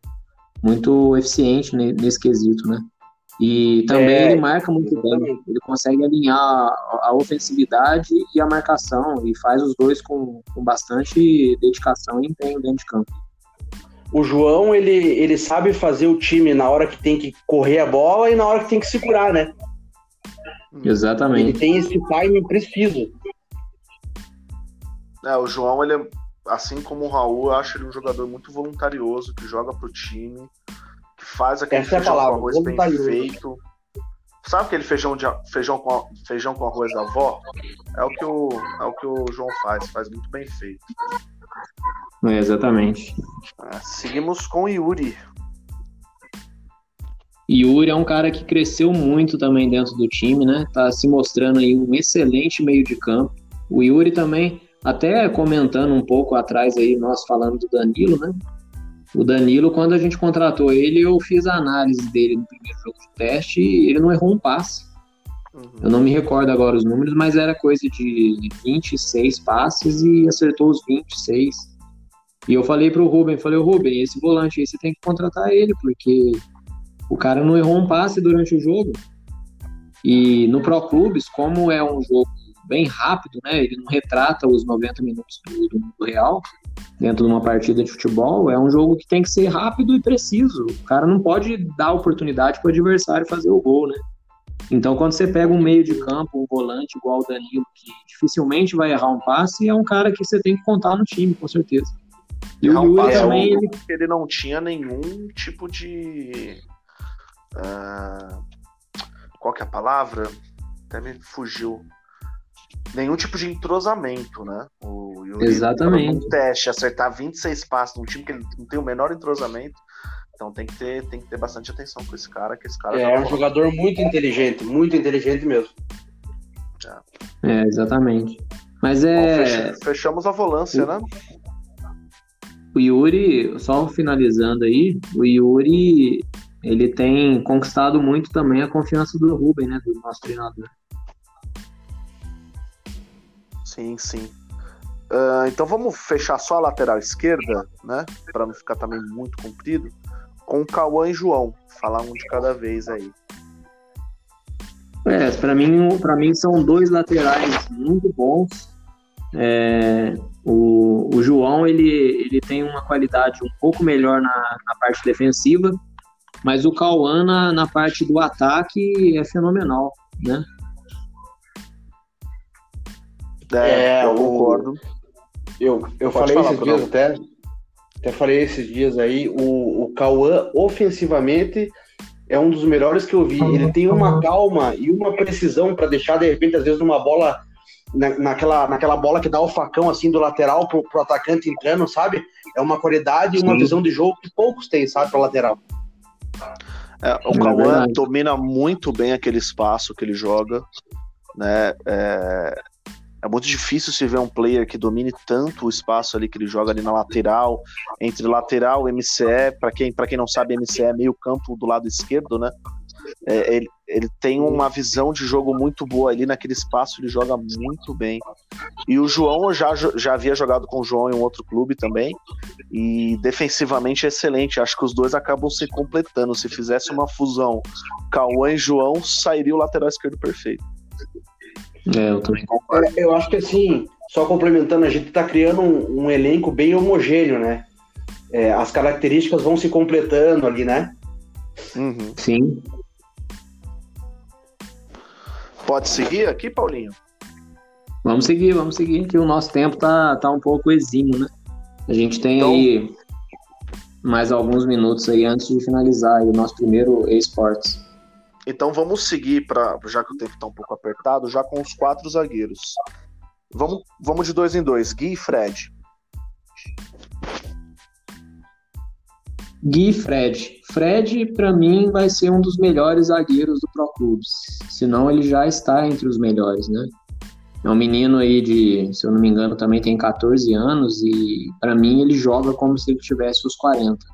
[SPEAKER 1] muito eficiente nesse quesito, né? E também é, ele marca muito bem, ele consegue alinhar a, a, ofensividade e a marcação, e faz os dois com, com bastante dedicação e empenho dentro de campo.
[SPEAKER 3] O João, ele, ele sabe fazer o time na hora que tem que correr a bola e na hora que tem que segurar, né?
[SPEAKER 1] Exatamente.
[SPEAKER 3] Ele tem esse timing preciso.
[SPEAKER 2] É, o João, ele é, assim como o Raul, eu acho ele um jogador muito voluntarioso, que joga pro time, faz aquele Essa feijão é palavra, com arroz bem feito. Sabe aquele feijão, de, feijão, com, feijão com arroz da avó? É o, que o, é o que o João faz, faz muito bem feito.
[SPEAKER 1] É, exatamente.
[SPEAKER 2] É, seguimos com o Yuri.
[SPEAKER 1] Yuri é um cara que cresceu muito também dentro do time, né? Tá se mostrando aí um excelente meio de campo. O Yuri também, até comentando um pouco atrás aí, nós falando do Danilo, né? O Danilo, quando a gente contratou ele, eu fiz a análise dele no primeiro jogo de teste e ele não errou um passe. Uhum. Eu não me recordo agora os números, mas era coisa de 26 passes e acertou os 26. E eu falei pro Ruben, falei, Ruben, esse volante aí você tem que contratar ele, porque o cara não errou um passe durante o jogo. E no Pro Clubes, como é um jogo bem rápido, né? Ele não retrata os 90 minutos do, do mundo real dentro de uma partida de futebol. É um jogo que tem que ser rápido e preciso. O cara não pode dar oportunidade para o adversário fazer o gol, né? Então, quando você pega um meio de campo, um volante igual o Danilo, que dificilmente vai errar um passe, é um cara que você tem que contar no time, com certeza.
[SPEAKER 2] E o Yuri também. Ele... ele não tinha nenhum tipo de. Uh... Qual que é a palavra? Até me fugiu nenhum tipo de entrosamento, né? O
[SPEAKER 1] Yuri, Exatamente.
[SPEAKER 2] Um teste, acertar 26 passos num time que ele não tem o menor entrosamento. Então tem que ter, tem que ter bastante atenção com esse cara, que esse cara
[SPEAKER 3] é, é um jogador muito inteligente, muito inteligente mesmo.
[SPEAKER 1] É, é exatamente. Mas é.
[SPEAKER 2] Bom, fechamos a volância, o... né?
[SPEAKER 1] O Yuri, só finalizando aí, o Yuri ele tem conquistado muito também a confiança do Ruben, né? Do nosso treinador.
[SPEAKER 2] Sim, sim. Uh, então vamos fechar só a lateral esquerda, né? Para não ficar também muito comprido. Com o Cauã e João. Falar um de cada vez aí.
[SPEAKER 1] É, para mim, para mim são dois laterais muito bons. É, o, o, João ele, ele tem uma qualidade um pouco melhor na, na parte defensiva, mas o Cauã na, na parte do ataque é fenomenal, né?
[SPEAKER 3] É, é eu concordo. Eu, eu falei falar, esses dias até, até falei esses dias aí, o, o Cauã ofensivamente é um dos melhores que eu vi. Ele tem uma calma e uma precisão para deixar, de repente, às vezes, uma bola na, naquela, naquela bola que dá o facão assim do lateral pro, pro atacante entrando, sabe? É uma qualidade e uma visão de jogo que poucos têm, sabe, pro lateral.
[SPEAKER 2] É, o é Cauã domina muito bem aquele espaço que ele joga, né? É, é muito difícil se ver um player que domine tanto o espaço ali que ele joga ali na lateral, entre lateral e MCE. Para quem, quem não sabe, MCE é meio campo do lado esquerdo, né? É, ele, ele tem uma visão de jogo muito boa ali naquele espaço, ele joga muito bem. E o João, eu já, já havia jogado com o João em um outro clube também, e defensivamente é excelente. Acho que os dois acabam se completando. Se fizesse uma fusão Cauã e João, sairia o lateral esquerdo perfeito.
[SPEAKER 1] É, eu também concordo.
[SPEAKER 3] Eu acho que assim, só complementando, a gente está criando um, um, elenco bem homogêneo, né? É, as características vão se completando ali, né?
[SPEAKER 1] Uhum. Sim.
[SPEAKER 2] Pode seguir aqui, Paulinho?
[SPEAKER 1] Vamos seguir, vamos seguir, que o nosso tempo tá, tá um pouco exímio, né? A gente tem então... aí mais alguns minutos aí antes de finalizar o nosso primeiro esportes.
[SPEAKER 2] Então vamos seguir para já que o tempo está um pouco apertado, já com os quatro zagueiros. Vamos, vamos de dois em dois, Gui e Fred.
[SPEAKER 1] Gui Fred. Fred, para mim, vai ser um dos melhores zagueiros do Pro Clubes. Senão ele já está entre os melhores, né? É um menino aí de, se eu não me engano, também tem 14 anos e para mim ele joga como se ele tivesse os 40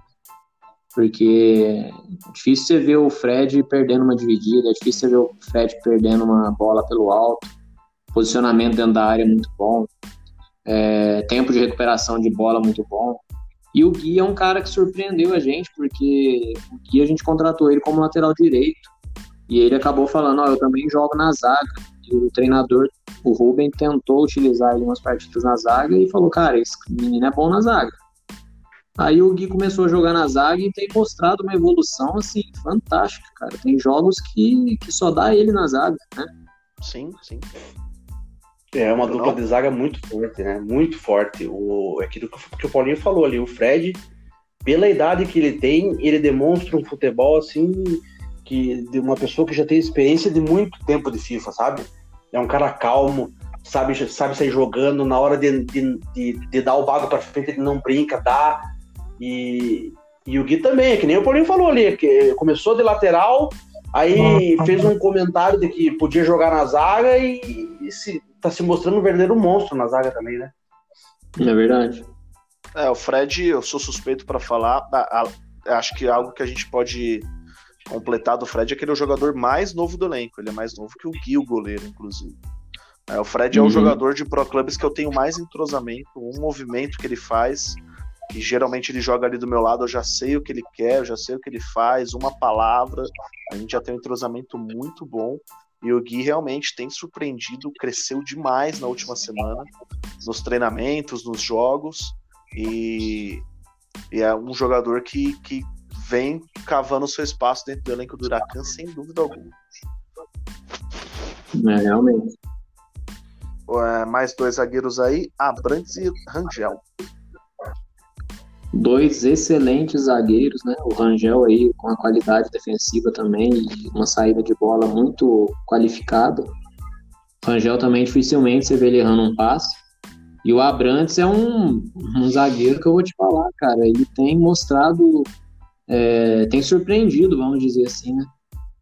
[SPEAKER 1] porque é difícil você ver o Fred perdendo uma dividida, é difícil você ver o Fred perdendo uma bola pelo alto, posicionamento dentro da área muito bom, é, tempo de recuperação de bola muito bom. E o Gui é um cara que surpreendeu a gente, porque o Gui a gente contratou ele como lateral direito, e ele acabou falando, ó, oh, eu também jogo na zaga. E o treinador, o Ruben, tentou utilizar ele umas partidas na zaga e falou, cara, esse menino é bom na zaga. Aí o Gui começou a jogar na zaga e tem mostrado uma evolução assim fantástica, cara. Tem jogos que, que só dá ele na zaga, né?
[SPEAKER 2] Sim, sim.
[SPEAKER 3] É uma dupla de zaga muito forte, né? Muito forte. O, é aquilo que o Paulinho falou ali, o Fred, pela idade que ele tem, ele demonstra um futebol assim que de uma pessoa que já tem experiência de muito tempo de FIFA, sabe? É um cara calmo, sabe, sabe sair jogando, na hora de, de, de, de dar o bago para frente ele não brinca, dá e, e o Gui também, que nem o Paulinho falou ali, que começou de lateral, aí fez um comentário de que podia jogar na zaga e, e se, tá se mostrando um verdadeiro monstro na zaga também, né?
[SPEAKER 1] É verdade.
[SPEAKER 2] É, o Fred, eu sou suspeito para falar, acho que algo que a gente pode completar do Fred é que ele é o jogador mais novo do elenco, ele é mais novo que o Gui, o goleiro, inclusive. É, o Fred é uhum. o jogador de Pro Clubs que eu tenho mais entrosamento, um movimento que ele faz, que geralmente ele joga ali do meu lado, eu já sei o que ele quer, eu já sei o que ele faz, uma palavra, a gente já tem um entrosamento muito bom. E o Gui realmente tem surpreendido, cresceu demais na última semana, nos treinamentos, nos jogos, e, e é um jogador que, que vem cavando seu espaço dentro do elenco do Huracan, sem dúvida alguma.
[SPEAKER 1] É, realmente.
[SPEAKER 2] É, mais dois zagueiros aí, Abrantes e Rangel
[SPEAKER 1] dois excelentes zagueiros, né? O Rangel aí com a qualidade defensiva também e uma saída de bola muito qualificada. O Rangel também dificilmente você vê ele errando um passe. E o Abrantes é um, um zagueiro que eu vou te falar, cara. Ele tem mostrado, é, tem surpreendido, vamos dizer assim, né?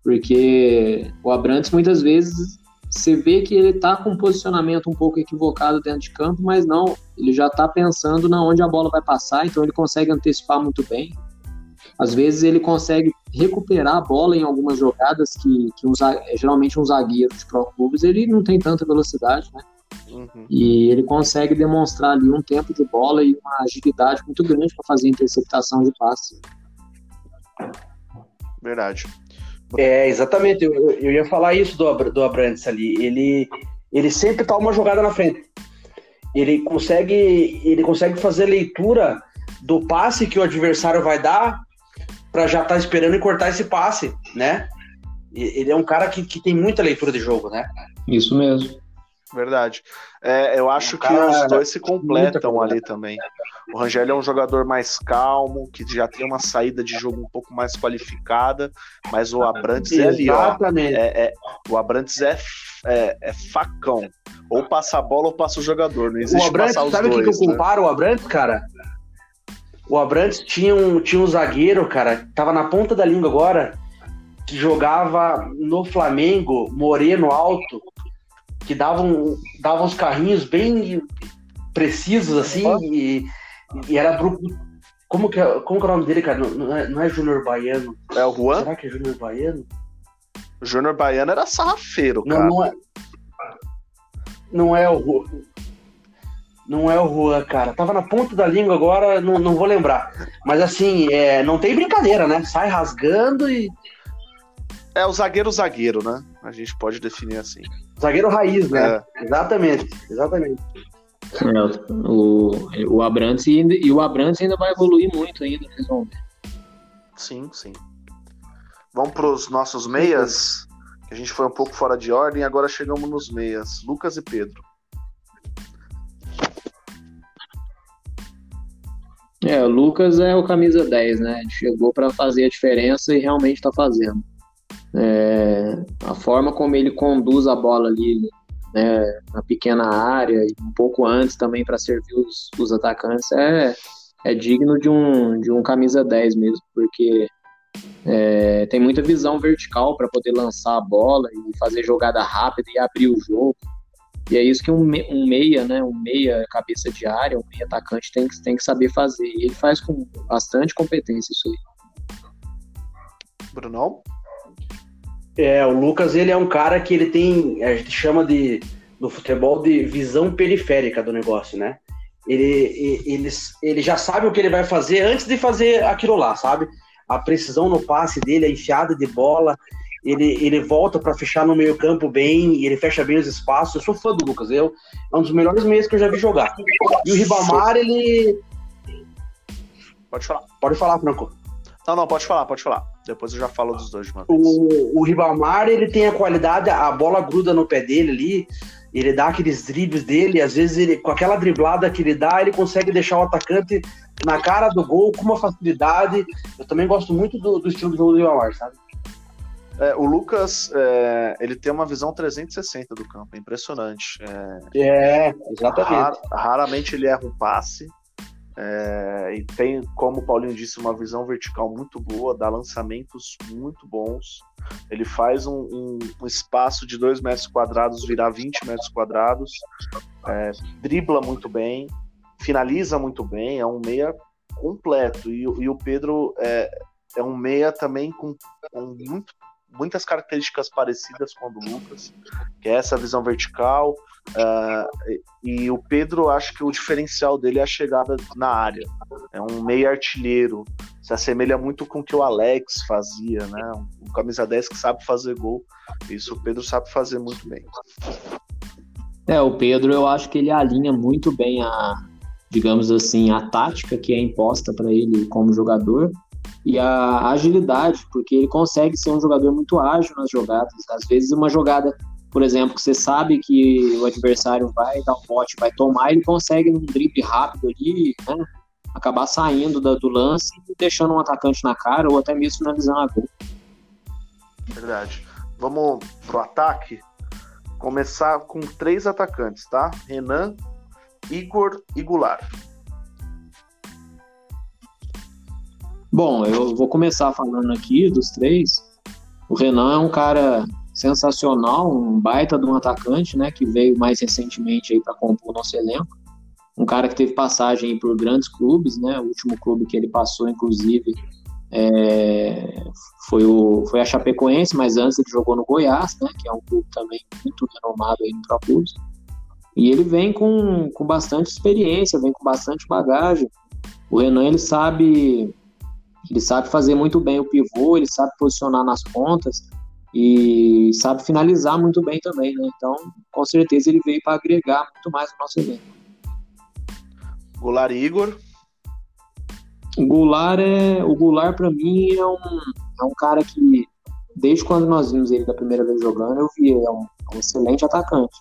[SPEAKER 1] Porque o Abrantes muitas vezes você vê que ele tá com um posicionamento um pouco equivocado dentro de campo, mas não, ele já tá pensando na onde a bola vai passar, então ele consegue antecipar muito bem. Às vezes ele consegue recuperar a bola em algumas jogadas que, que um, geralmente um zagueiro de pro clubes ele não tem tanta velocidade, né? Uhum. E ele consegue demonstrar ali um tempo de bola e uma agilidade muito grande para fazer interceptação de passe.
[SPEAKER 2] Verdade.
[SPEAKER 3] É, exatamente. Eu, eu ia falar isso do, do Abrantes ali. Ele, ele sempre tá uma jogada na frente. ele consegue, ele consegue fazer leitura do passe que o adversário vai dar para já estar tá esperando e cortar esse passe, né? Ele é um cara que, que tem muita leitura de jogo, né?
[SPEAKER 1] Isso mesmo.
[SPEAKER 2] Verdade. É, eu acho que os dois se completam ali também. O Rangel é um jogador mais calmo, que já tem uma saída de jogo um pouco mais qualificada, mas o Abrantes é ali, ó. É, é, o Abrantes é, é, é, facão. Ou passa a bola ou passa o jogador. Não existe o Abrantes, passar os
[SPEAKER 3] sabe
[SPEAKER 2] o
[SPEAKER 3] que, eu né? comparo o Abrantes, cara? O Abrantes tinha um, tinha um zagueiro, cara, tava na ponta da língua agora, que jogava no Flamengo, moreno alto, que davam, davam uns carrinhos bem precisos, assim, e, e era grupo. Como que, é, como que é o nome dele, cara? Não, não é, não é Júnior Baiano.
[SPEAKER 2] É o Juan?
[SPEAKER 3] Será que é Júnior Baiano?
[SPEAKER 2] O Júnior Baiano era sarrafeiro, cara.
[SPEAKER 3] Não, não é. Não é o Juan. Não é o Juan, cara. Tava na ponta da língua agora, não, não vou lembrar. Mas assim, é, não tem brincadeira, né? Sai rasgando e.
[SPEAKER 2] É o zagueiro zagueiro, né? A gente pode definir assim.
[SPEAKER 3] Zagueiro raiz, né? É. Exatamente, exatamente.
[SPEAKER 1] É, o, o Abrantes ainda, e o Abrantes ainda vai evoluir muito ainda, vocês vão ver.
[SPEAKER 2] Sim, sim. Vamos para os nossos meias, que a gente foi um pouco fora de ordem, agora chegamos nos meias. Lucas e Pedro.
[SPEAKER 1] É, o Lucas é o camisa 10, né? Ele chegou para fazer a diferença e realmente está fazendo. É, a forma como ele conduz a bola ali né, na pequena área e um pouco antes também para servir os, os atacantes é, é digno de um, de um camisa 10 mesmo, porque é, tem muita visão vertical para poder lançar a bola e fazer jogada rápida e abrir o jogo. E é isso que um, um meia, né, um meia cabeça de área, um meia atacante tem que, tem que saber fazer. E ele faz com bastante competência isso aí.
[SPEAKER 2] Brunão?
[SPEAKER 3] É, o Lucas, ele é um cara que ele tem, a gente chama de, no futebol de visão periférica do negócio, né? Ele, ele, ele já sabe o que ele vai fazer antes de fazer aquilo lá, sabe? A precisão no passe dele, a enfiada de bola, ele, ele volta para fechar no meio campo bem, ele fecha bem os espaços. Eu sou fã do Lucas, eu, é um dos melhores meios que eu já vi jogar. E o Ribamar, ele...
[SPEAKER 2] Pode falar.
[SPEAKER 3] Pode falar, Franco.
[SPEAKER 2] Não, não, pode falar, pode falar. Depois eu já falo dos dois de uma
[SPEAKER 3] vez. O, o Ribamar, ele tem a qualidade, a bola gruda no pé dele ali, ele dá aqueles dribles dele, às vezes ele, com aquela driblada que ele dá, ele consegue deixar o atacante na cara do gol com uma facilidade. Eu também gosto muito do, do estilo do jogo do Ribamar, sabe?
[SPEAKER 2] É, o Lucas, é, ele tem uma visão 360 do campo, é impressionante.
[SPEAKER 3] É, é exatamente. Rar,
[SPEAKER 2] raramente ele erra um passe. É, e tem, como o Paulinho disse, uma visão vertical muito boa, dá lançamentos muito bons. Ele faz um, um, um espaço de 2 metros quadrados virar 20 metros quadrados, é, dribla muito bem, finaliza muito bem, é um meia completo. E, e o Pedro é, é um meia também com, com muito muitas características parecidas com a do Lucas, que é essa visão vertical. Uh, e o Pedro, acho que o diferencial dele é a chegada na área. É um meio artilheiro, se assemelha muito com o que o Alex fazia, né? Um, camisa 10 que sabe fazer gol. Isso o Pedro sabe fazer muito bem.
[SPEAKER 1] É, o Pedro, eu acho que ele alinha muito bem a, digamos assim, a tática que é imposta para ele como jogador e a agilidade, porque ele consegue ser um jogador muito ágil nas jogadas. Às vezes, uma jogada, por exemplo, que você sabe que o adversário vai dar um bote, vai tomar, ele consegue num drible rápido ali, né, acabar saindo do, do lance e deixando um atacante na cara ou até mesmo finalizando a gol.
[SPEAKER 2] Verdade. Vamos pro ataque. Começar com três atacantes, tá? Renan, Igor e Goulart.
[SPEAKER 1] Bom, eu vou começar falando aqui dos três. O Renan é um cara sensacional, um baita de um atacante, né, que veio mais recentemente aí para compor o nosso elenco. Um cara que teve passagem por grandes clubes, né? O último clube que ele passou, inclusive, é, foi, o, foi a Chapecoense, mas antes ele jogou no Goiás, né? Que é um clube também muito renomado aí no Clubes. E ele vem com, com bastante experiência, vem com bastante bagagem. O Renan, ele sabe ele sabe fazer muito bem o pivô, ele sabe posicionar nas pontas e sabe finalizar muito bem também, né? Então, com certeza ele veio para agregar muito mais no nosso evento.
[SPEAKER 2] Goulart Igor.
[SPEAKER 1] O Goulart é. O Goulart, para mim, é um, é um cara que, desde quando nós vimos ele da primeira vez jogando, eu vi ele é um, é um excelente atacante.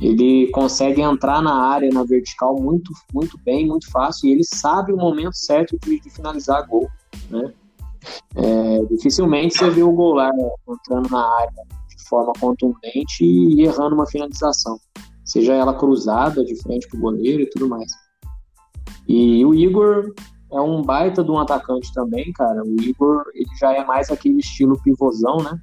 [SPEAKER 1] Ele consegue entrar na área, na vertical, muito, muito bem, muito fácil, e ele sabe o momento certo de, de finalizar gol. Né? É, dificilmente você vê o Goulart entrando na área de forma contundente e errando uma finalização, seja ela cruzada de frente para o goleiro e tudo mais. E o Igor é um baita de um atacante também, cara. O Igor ele já é mais aquele estilo pivôzão, né?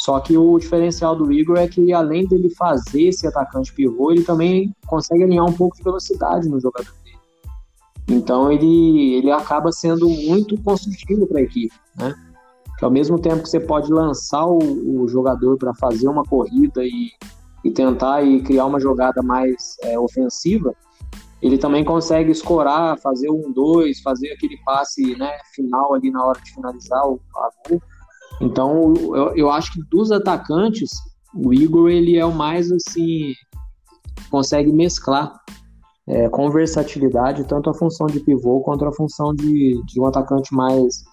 [SPEAKER 1] Só que o diferencial do Igor é que além dele fazer esse atacante pivô, ele também consegue alinhar um pouco de velocidade no jogador dele. Então ele, ele acaba sendo muito construtivo para a equipe, né? Que ao mesmo tempo que você pode lançar o, o jogador para fazer uma corrida e, e tentar e criar uma jogada mais é, ofensiva, ele também consegue escorar, fazer um dois, fazer aquele passe né, final ali na hora de finalizar o gol então, eu, eu acho que dos atacantes, o Igor ele é o mais assim consegue mesclar é, com versatilidade tanto a função de pivô quanto a função de, de um atacante mais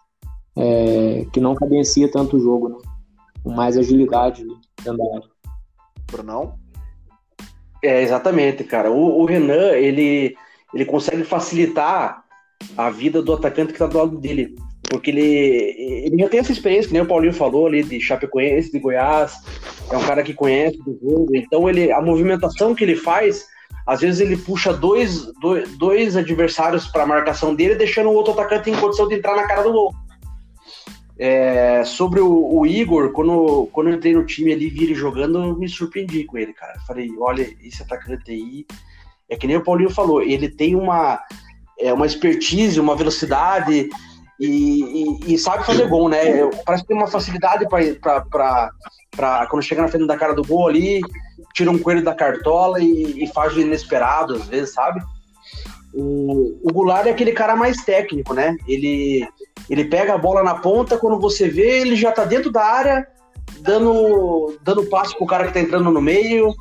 [SPEAKER 1] é, que não cadencia tanto o jogo, né? com mais agilidade dentro da área.
[SPEAKER 3] Brunão? É, exatamente, cara. O, o, Renan, ele, ele consegue facilitar a vida do atacante que está do lado dele. Porque ele, ele já tem essa experiência, que nem o Paulinho falou ali, de Chapecoense, de Goiás, é um cara que conhece do jogo, então ele, a movimentação que ele faz, às vezes ele puxa dois, dois, dois adversários para a marcação dele, deixando o outro atacante em condição de entrar na cara do gol. É, sobre o, o, Igor, quando, quando eu entrei no time ali, vi ele jogando, eu me surpreendi com ele, cara. Falei, olha, esse atacante aí, é que nem o Paulinho falou, ele tem uma, é, uma expertise, uma velocidade, e, e, e, sabe fazer gol, né? Parece que tem uma facilidade para quando chega na frente da cara do gol ali, tira um coelho da cartola e, e faz o inesperado, às vezes, sabe? O, o Goulart é aquele cara mais técnico, né? Ele, ele pega a bola na ponta, quando você vê, ele já tá dentro da área, dando, dando passo pro cara que tá entrando no meio.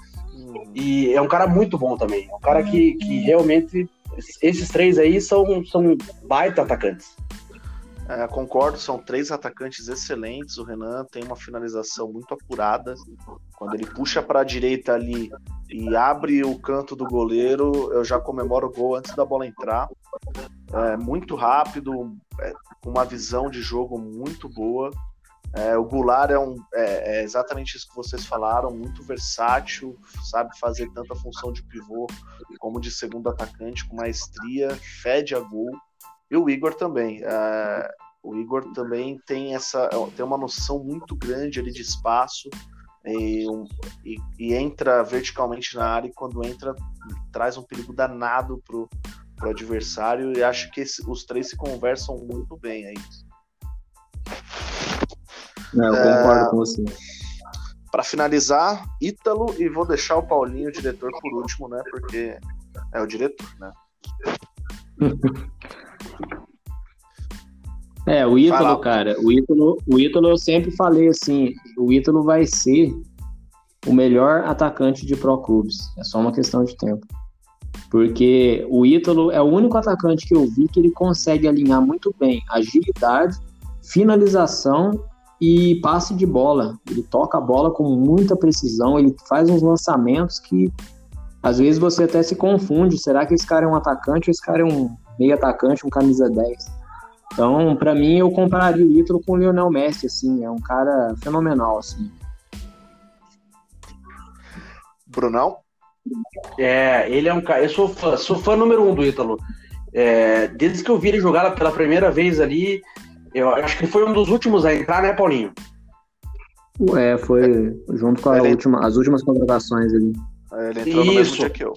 [SPEAKER 3] E é um cara muito bom também. É um cara que, que realmente. Esses três aí são, são baita atacantes.
[SPEAKER 2] É, concordo, são três atacantes excelentes. O Renan tem uma finalização muito apurada. Quando ele puxa para a direita ali e abre o canto do goleiro, eu já comemoro o gol antes da bola entrar. É, muito rápido, é, com uma visão de jogo muito boa. É, o Goulart é, um, é, é, exatamente isso que vocês falaram, muito versátil, sabe fazer tanta função de pivô como de segundo atacante com maestria, fede a gol. E o Igor também. É, o Igor também tem essa tem uma noção muito grande ali de espaço e, um, e, e, entra verticalmente na área e quando entra traz um perigo danado pro, pro adversário e acho que esse, os três se conversam muito bem aí.
[SPEAKER 1] É, eu concordo é, com você.
[SPEAKER 2] Para finalizar, Ítalo e vou deixar o Paulinho, o diretor, por último, né? Porque é o diretor, né? <laughs>
[SPEAKER 1] É, o Ítalo, cara, o Ítalo, o Ítalo eu sempre falei assim, o Ítalo vai ser o melhor atacante de Pro Clubes. É só uma questão de tempo. Porque o Ítalo é o único atacante que eu vi que ele consegue alinhar muito bem agilidade, finalização e passe de bola. Ele toca a bola com muita precisão, ele faz uns lançamentos que às vezes você até se confunde, será que esse cara é um atacante ou esse cara é um meio atacante, um camisa 10? Então, para mim, eu compararia o Ítalo com o Lionel Messi, assim, é um cara fenomenal, assim.
[SPEAKER 2] Brunão?
[SPEAKER 3] É, ele é um cara. Eu sou fã, sou fã número um do Ítalo. É, desde que eu vi ele jogar pela primeira vez ali, eu acho que foi um dos últimos a entrar, né, Paulinho?
[SPEAKER 1] É, foi junto com ele... última, as últimas contratações ali.
[SPEAKER 2] É, ele entrou Isso. no mesmo dia que eu.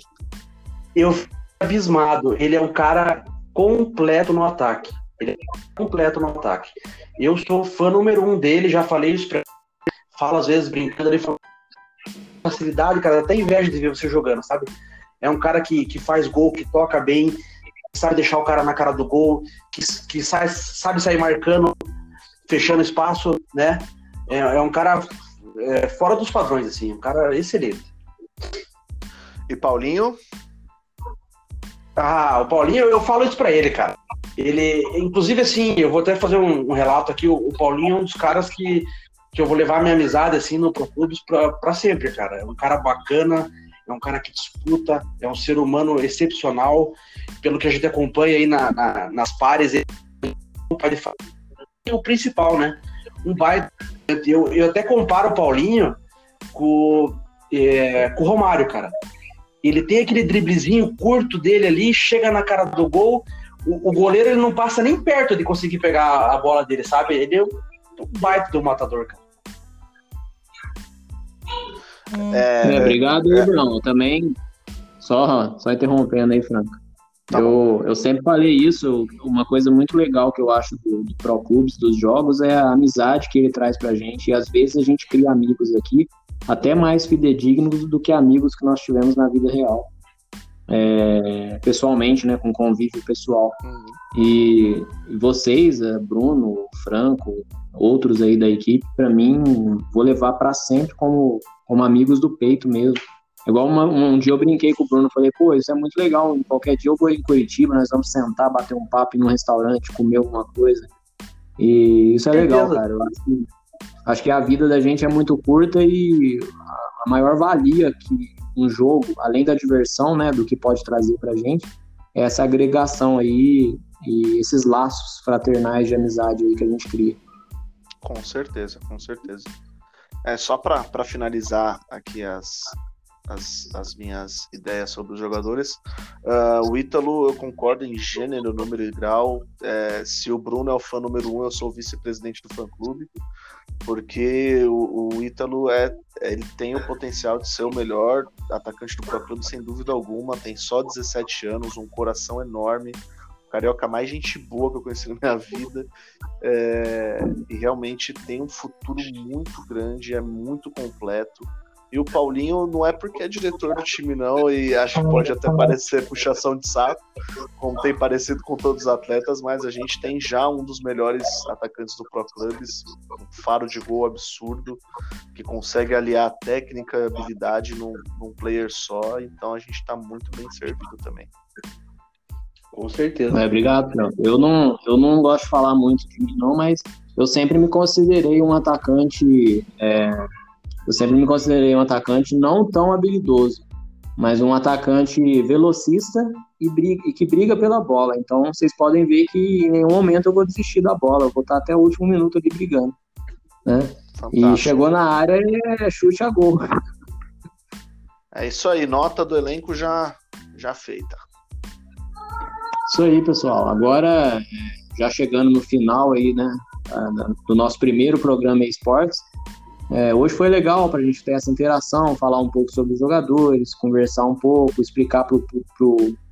[SPEAKER 3] Eu fui abismado. Ele é um cara completo no ataque. Ele é completo no ataque. Eu sou fã número um dele, já falei isso pra ele. Falo às vezes brincando, ele fala facilidade, cara, até inveja de ver você jogando, sabe? É um cara que, que faz gol, que toca bem, que sabe deixar o cara na cara do gol, que, que sai, sabe sair marcando, fechando espaço, né? É, é um cara é, fora dos padrões, assim, um cara excelente.
[SPEAKER 2] E Paulinho?
[SPEAKER 3] Ah, o Paulinho, eu falo isso pra ele, cara. Ele, inclusive, assim, eu vou até fazer um, um relato aqui. O, o, Paulinho é um dos caras que, que eu vou levar minha amizade, assim, no Pro Clubes pra, pra sempre, cara. É um cara bacana, é um cara que disputa, é um ser humano excepcional. Pelo que a gente acompanha aí na, na, nas pares, ele é o principal, né? Um baita. Eu, eu até comparo o Paulinho com, é, com o Romário, cara. Ele tem aquele driblezinho curto dele ali, chega na cara do gol. O, o goleiro ele não passa nem perto de conseguir pegar a bola dele, sabe? Ele é um baita do matador, cara.
[SPEAKER 1] É, é, obrigado, é, Bruno. Também, só, só interrompendo aí, Franco. Tá eu, eu sempre falei isso, uma coisa muito legal que eu acho do, do Pro Clubes, dos jogos, é a amizade que ele traz pra gente. E às vezes a gente cria amigos aqui, até mais fidedignos do que amigos que nós tivemos na vida real. É, pessoalmente, né, com convívio pessoal. Uhum. E vocês, é, Bruno, Franco, outros aí da equipe, para mim, vou levar para sempre como, como amigos do peito mesmo. Igual uma, um dia eu brinquei com o Bruno, falei, pô, isso é muito legal, qualquer dia eu vou em Curitiba, nós vamos sentar, bater um papo em um restaurante, comer alguma coisa. E isso é legal, cara. Eu acho que, acho que a vida da gente é muito curta e a maior valia que um jogo, além da diversão, né, do que pode trazer pra gente, é essa agregação aí e esses laços fraternais de amizade aí que a gente cria.
[SPEAKER 2] Com certeza, com certeza. É só para finalizar aqui as, as, as, minhas ideias sobre os jogadores. Uh, o Ítalo, eu concordo em gênero, número e grau. É, se o Bruno é o fã número um, eu sou vice-presidente do fã-clube, porque o, o Ítalo é, ele tem o potencial de ser o melhor atacante do Pro Clube, sem dúvida alguma. Tem só 17 anos, um coração enorme, carioca mais gente boa que eu conheci na minha vida é, e realmente tem um futuro muito grande, é muito completo. E o Paulinho não é porque é diretor do time, não, e acho que pode até parecer puxação de saco, como tem parecido com todos os atletas, mas a gente tem já um dos melhores atacantes do Pro Clubs, um faro de gol absurdo, que consegue aliar técnica e habilidade num, num player só, então a gente está muito bem servido também.
[SPEAKER 3] Com certeza.
[SPEAKER 1] É, obrigado, Fran. Eu não, eu não gosto de falar muito de mim, não, mas eu sempre me considerei um atacante. É, eu sempre me considerei um atacante não tão habilidoso, mas um atacante velocista e, briga, e que briga pela bola. Então vocês podem ver que em nenhum momento eu vou desistir da bola, eu vou estar até o último minuto ali brigando. Né? E chegou na área é chute a gol.
[SPEAKER 2] É isso aí, nota do elenco já, já feita.
[SPEAKER 1] Isso aí, pessoal. Agora, já chegando no final aí, né, do nosso primeiro programa esportes, é, hoje foi legal para a gente ter essa interação, falar um pouco sobre os jogadores, conversar um pouco, explicar para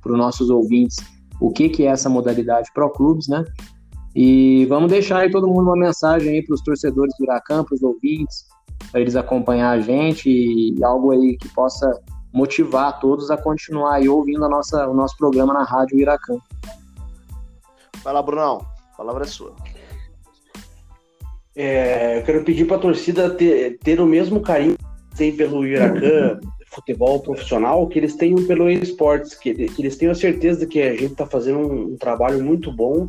[SPEAKER 1] pro nossos ouvintes o que, que é essa modalidade Pro Clubes, né? E vamos deixar aí todo mundo uma mensagem aí para os torcedores do Iracã, para os ouvintes, para eles acompanhar a gente e algo aí que possa motivar todos a continuar aí ouvindo a nossa, o nosso programa na Rádio Iracã.
[SPEAKER 2] Vai lá, Brunão. A palavra é sua.
[SPEAKER 3] É, eu quero pedir para a torcida ter, ter o mesmo carinho que tem pelo Iracã futebol profissional que eles têm pelo esportes, que, que eles tenham a certeza que a gente está fazendo um, um, trabalho muito bom.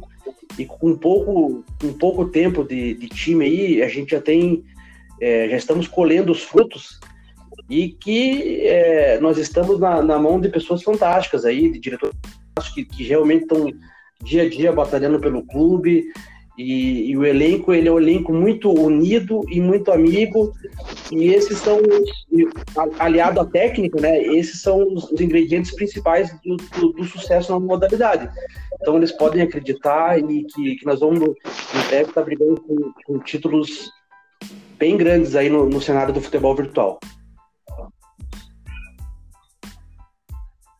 [SPEAKER 3] E com pouco, com pouco tempo de, de time aí, a gente já tem, é, já estamos colhendo os frutos. E que é, nós estamos na, na, mão de pessoas fantásticas aí, de diretores que, que realmente estão dia a dia batalhando pelo clube e, e, o elenco ele é um elenco muito unido e muito amigo. E esses são aliado à técnica né esses são os, os ingredientes principais do, do, do, sucesso na modalidade. Então eles podem acreditar e que, que nós vamos em breve estar tá brigando com, com títulos bem grandes aí no, no cenário do futebol virtual.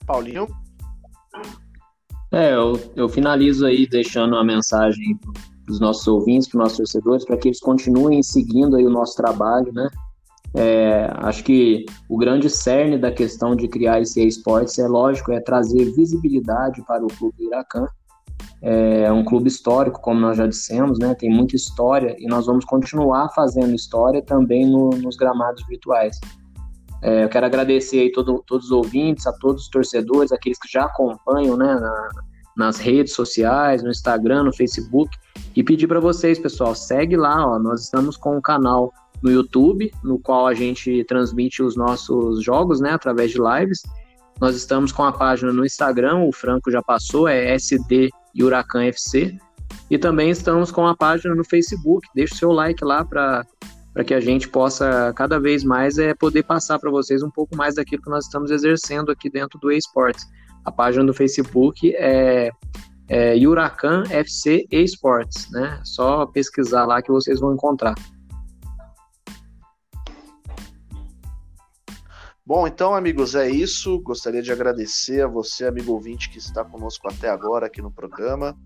[SPEAKER 2] Paulinho.
[SPEAKER 1] É, eu, eu finalizo aí deixando uma mensagem para os nossos ouvintes, para os nossos torcedores, para que eles continuem seguindo aí o nosso trabalho, né? É, acho que o grande cerne da questão de criar esse esportes é lógico, é trazer visibilidade para o clube Iracan. É um clube histórico, como nós já dissemos, né? Tem muita história e nós vamos continuar fazendo história também no, nos gramados virtuais. É, eu quero agradecer aí todo, todos os ouvintes, a todos os torcedores, aqueles que já acompanham né, na, nas redes sociais, no Instagram, no Facebook, e pedir para vocês, pessoal, segue lá, ó, nós estamos com um canal no YouTube, no qual a gente transmite os nossos jogos, né, através de lives. Nós estamos com a página no Instagram, o Franco já passou, é SD Huracan FC. E também estamos com a página no Facebook. Deixe o seu like lá para para que a gente possa cada vez mais é, poder passar para vocês um pouco mais daquilo que nós estamos exercendo aqui dentro do esportes. A página do Facebook é, é Huracan FC Esportes, né? Só pesquisar lá que vocês vão encontrar.
[SPEAKER 2] Bom, então, amigos, é isso. Gostaria de agradecer a você, amigo ouvinte, que está conosco até agora aqui no programa.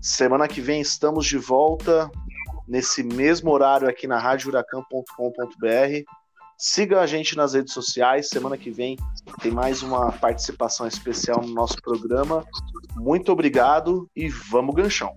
[SPEAKER 2] Semana que vem estamos de volta nesse mesmo horário aqui na radiofuracão.com.br. Siga a gente nas redes sociais. Semana que vem tem mais uma participação especial no nosso programa. Muito obrigado e vamos ganchão.